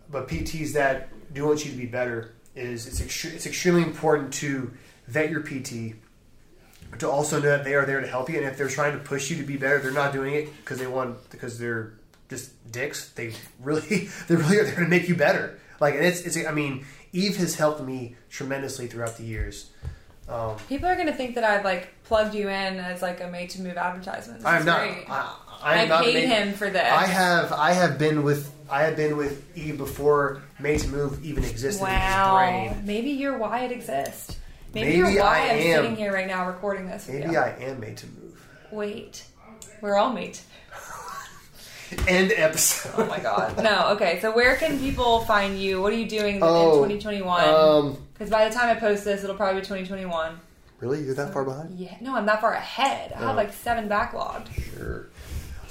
but pts that do want you to be better is it's, extre- it's extremely important to vet your pt to also know that they are there to help you and if they're trying to push you to be better they're not doing it because they want because they're just dicks they really they really are there to make you better like and it's, it's i mean eve has helped me tremendously throughout the years um, People are going to think that I've like plugged you in as like a made to move advertisement. This i'm not great. I, I, not paid him for this. i have i have been with i have been with eve before made to move even existed in his Wow. brain Maybe you're why it exists. Maybe, Maybe you're why I am am. sitting here right now recording this. Maybe i am made to move Wait, we're all made. end episode Oh my god. No. Okay. So where can people find you? What are you doing Oh, in 2021? um Because by the time I post this, it'll probably be 2021. really you're that far behind Yeah. No, I'm that far ahead. I have Oh. like seven backlogged. Sure.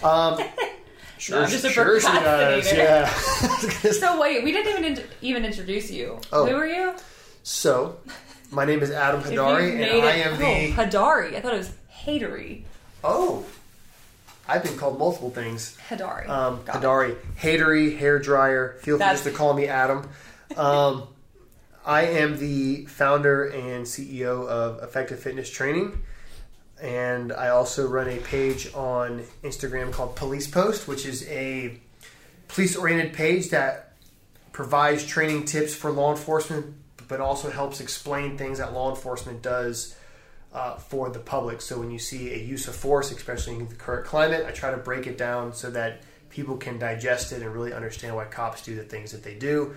Um, sure, I'm just a sure she does. Yeah. So wait, we didn't even int- even introduce you. Oh. Who are you? so, my name is Adam Haidary, and made I am oh, the. Haidary. I thought it was Hatery. Oh, I've been called multiple things. Haidary. Um, Got it. Haidary, hatery, hair dryer. Feel free just to call me Adam. Um, I am the founder and CEO of Effective Fitness Training, and I also run a page on Instagram called Police Post, which is a police-oriented page that provides training tips for law enforcement, but also helps explain things that law enforcement does uh, for the public. So when you see a use of force, especially in the current climate, I try to break it down so that people can digest it and really understand why cops do the things that they do.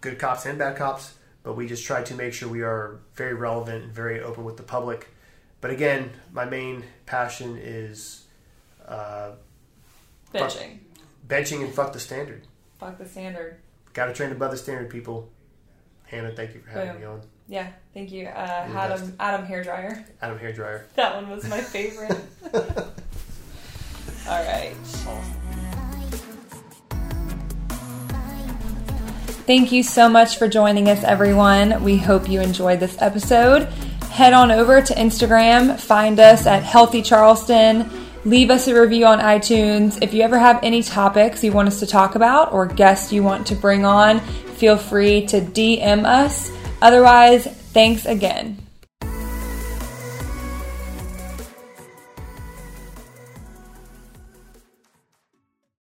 Good cops and bad cops, but we just try to make sure we are very relevant and very open with the public. But again, my main passion is uh, Bitching. benching and fuck the standard. Fuck the standard. Got to train above the standard, people. Hannah, thank you for having Boom. me on. Yeah, thank you. Uh, You're the Adam Adam hairdryer. Adam Hairdryer. That one was my favorite. All right. Thank you so much for joining us, everyone. We hope you enjoyed this episode. Head on over to Instagram, find us at Healthy Charleston. Leave us a review on iTunes. If you ever have any topics you want us to talk about or guests you want to bring on, feel free to DM us. Otherwise, thanks again.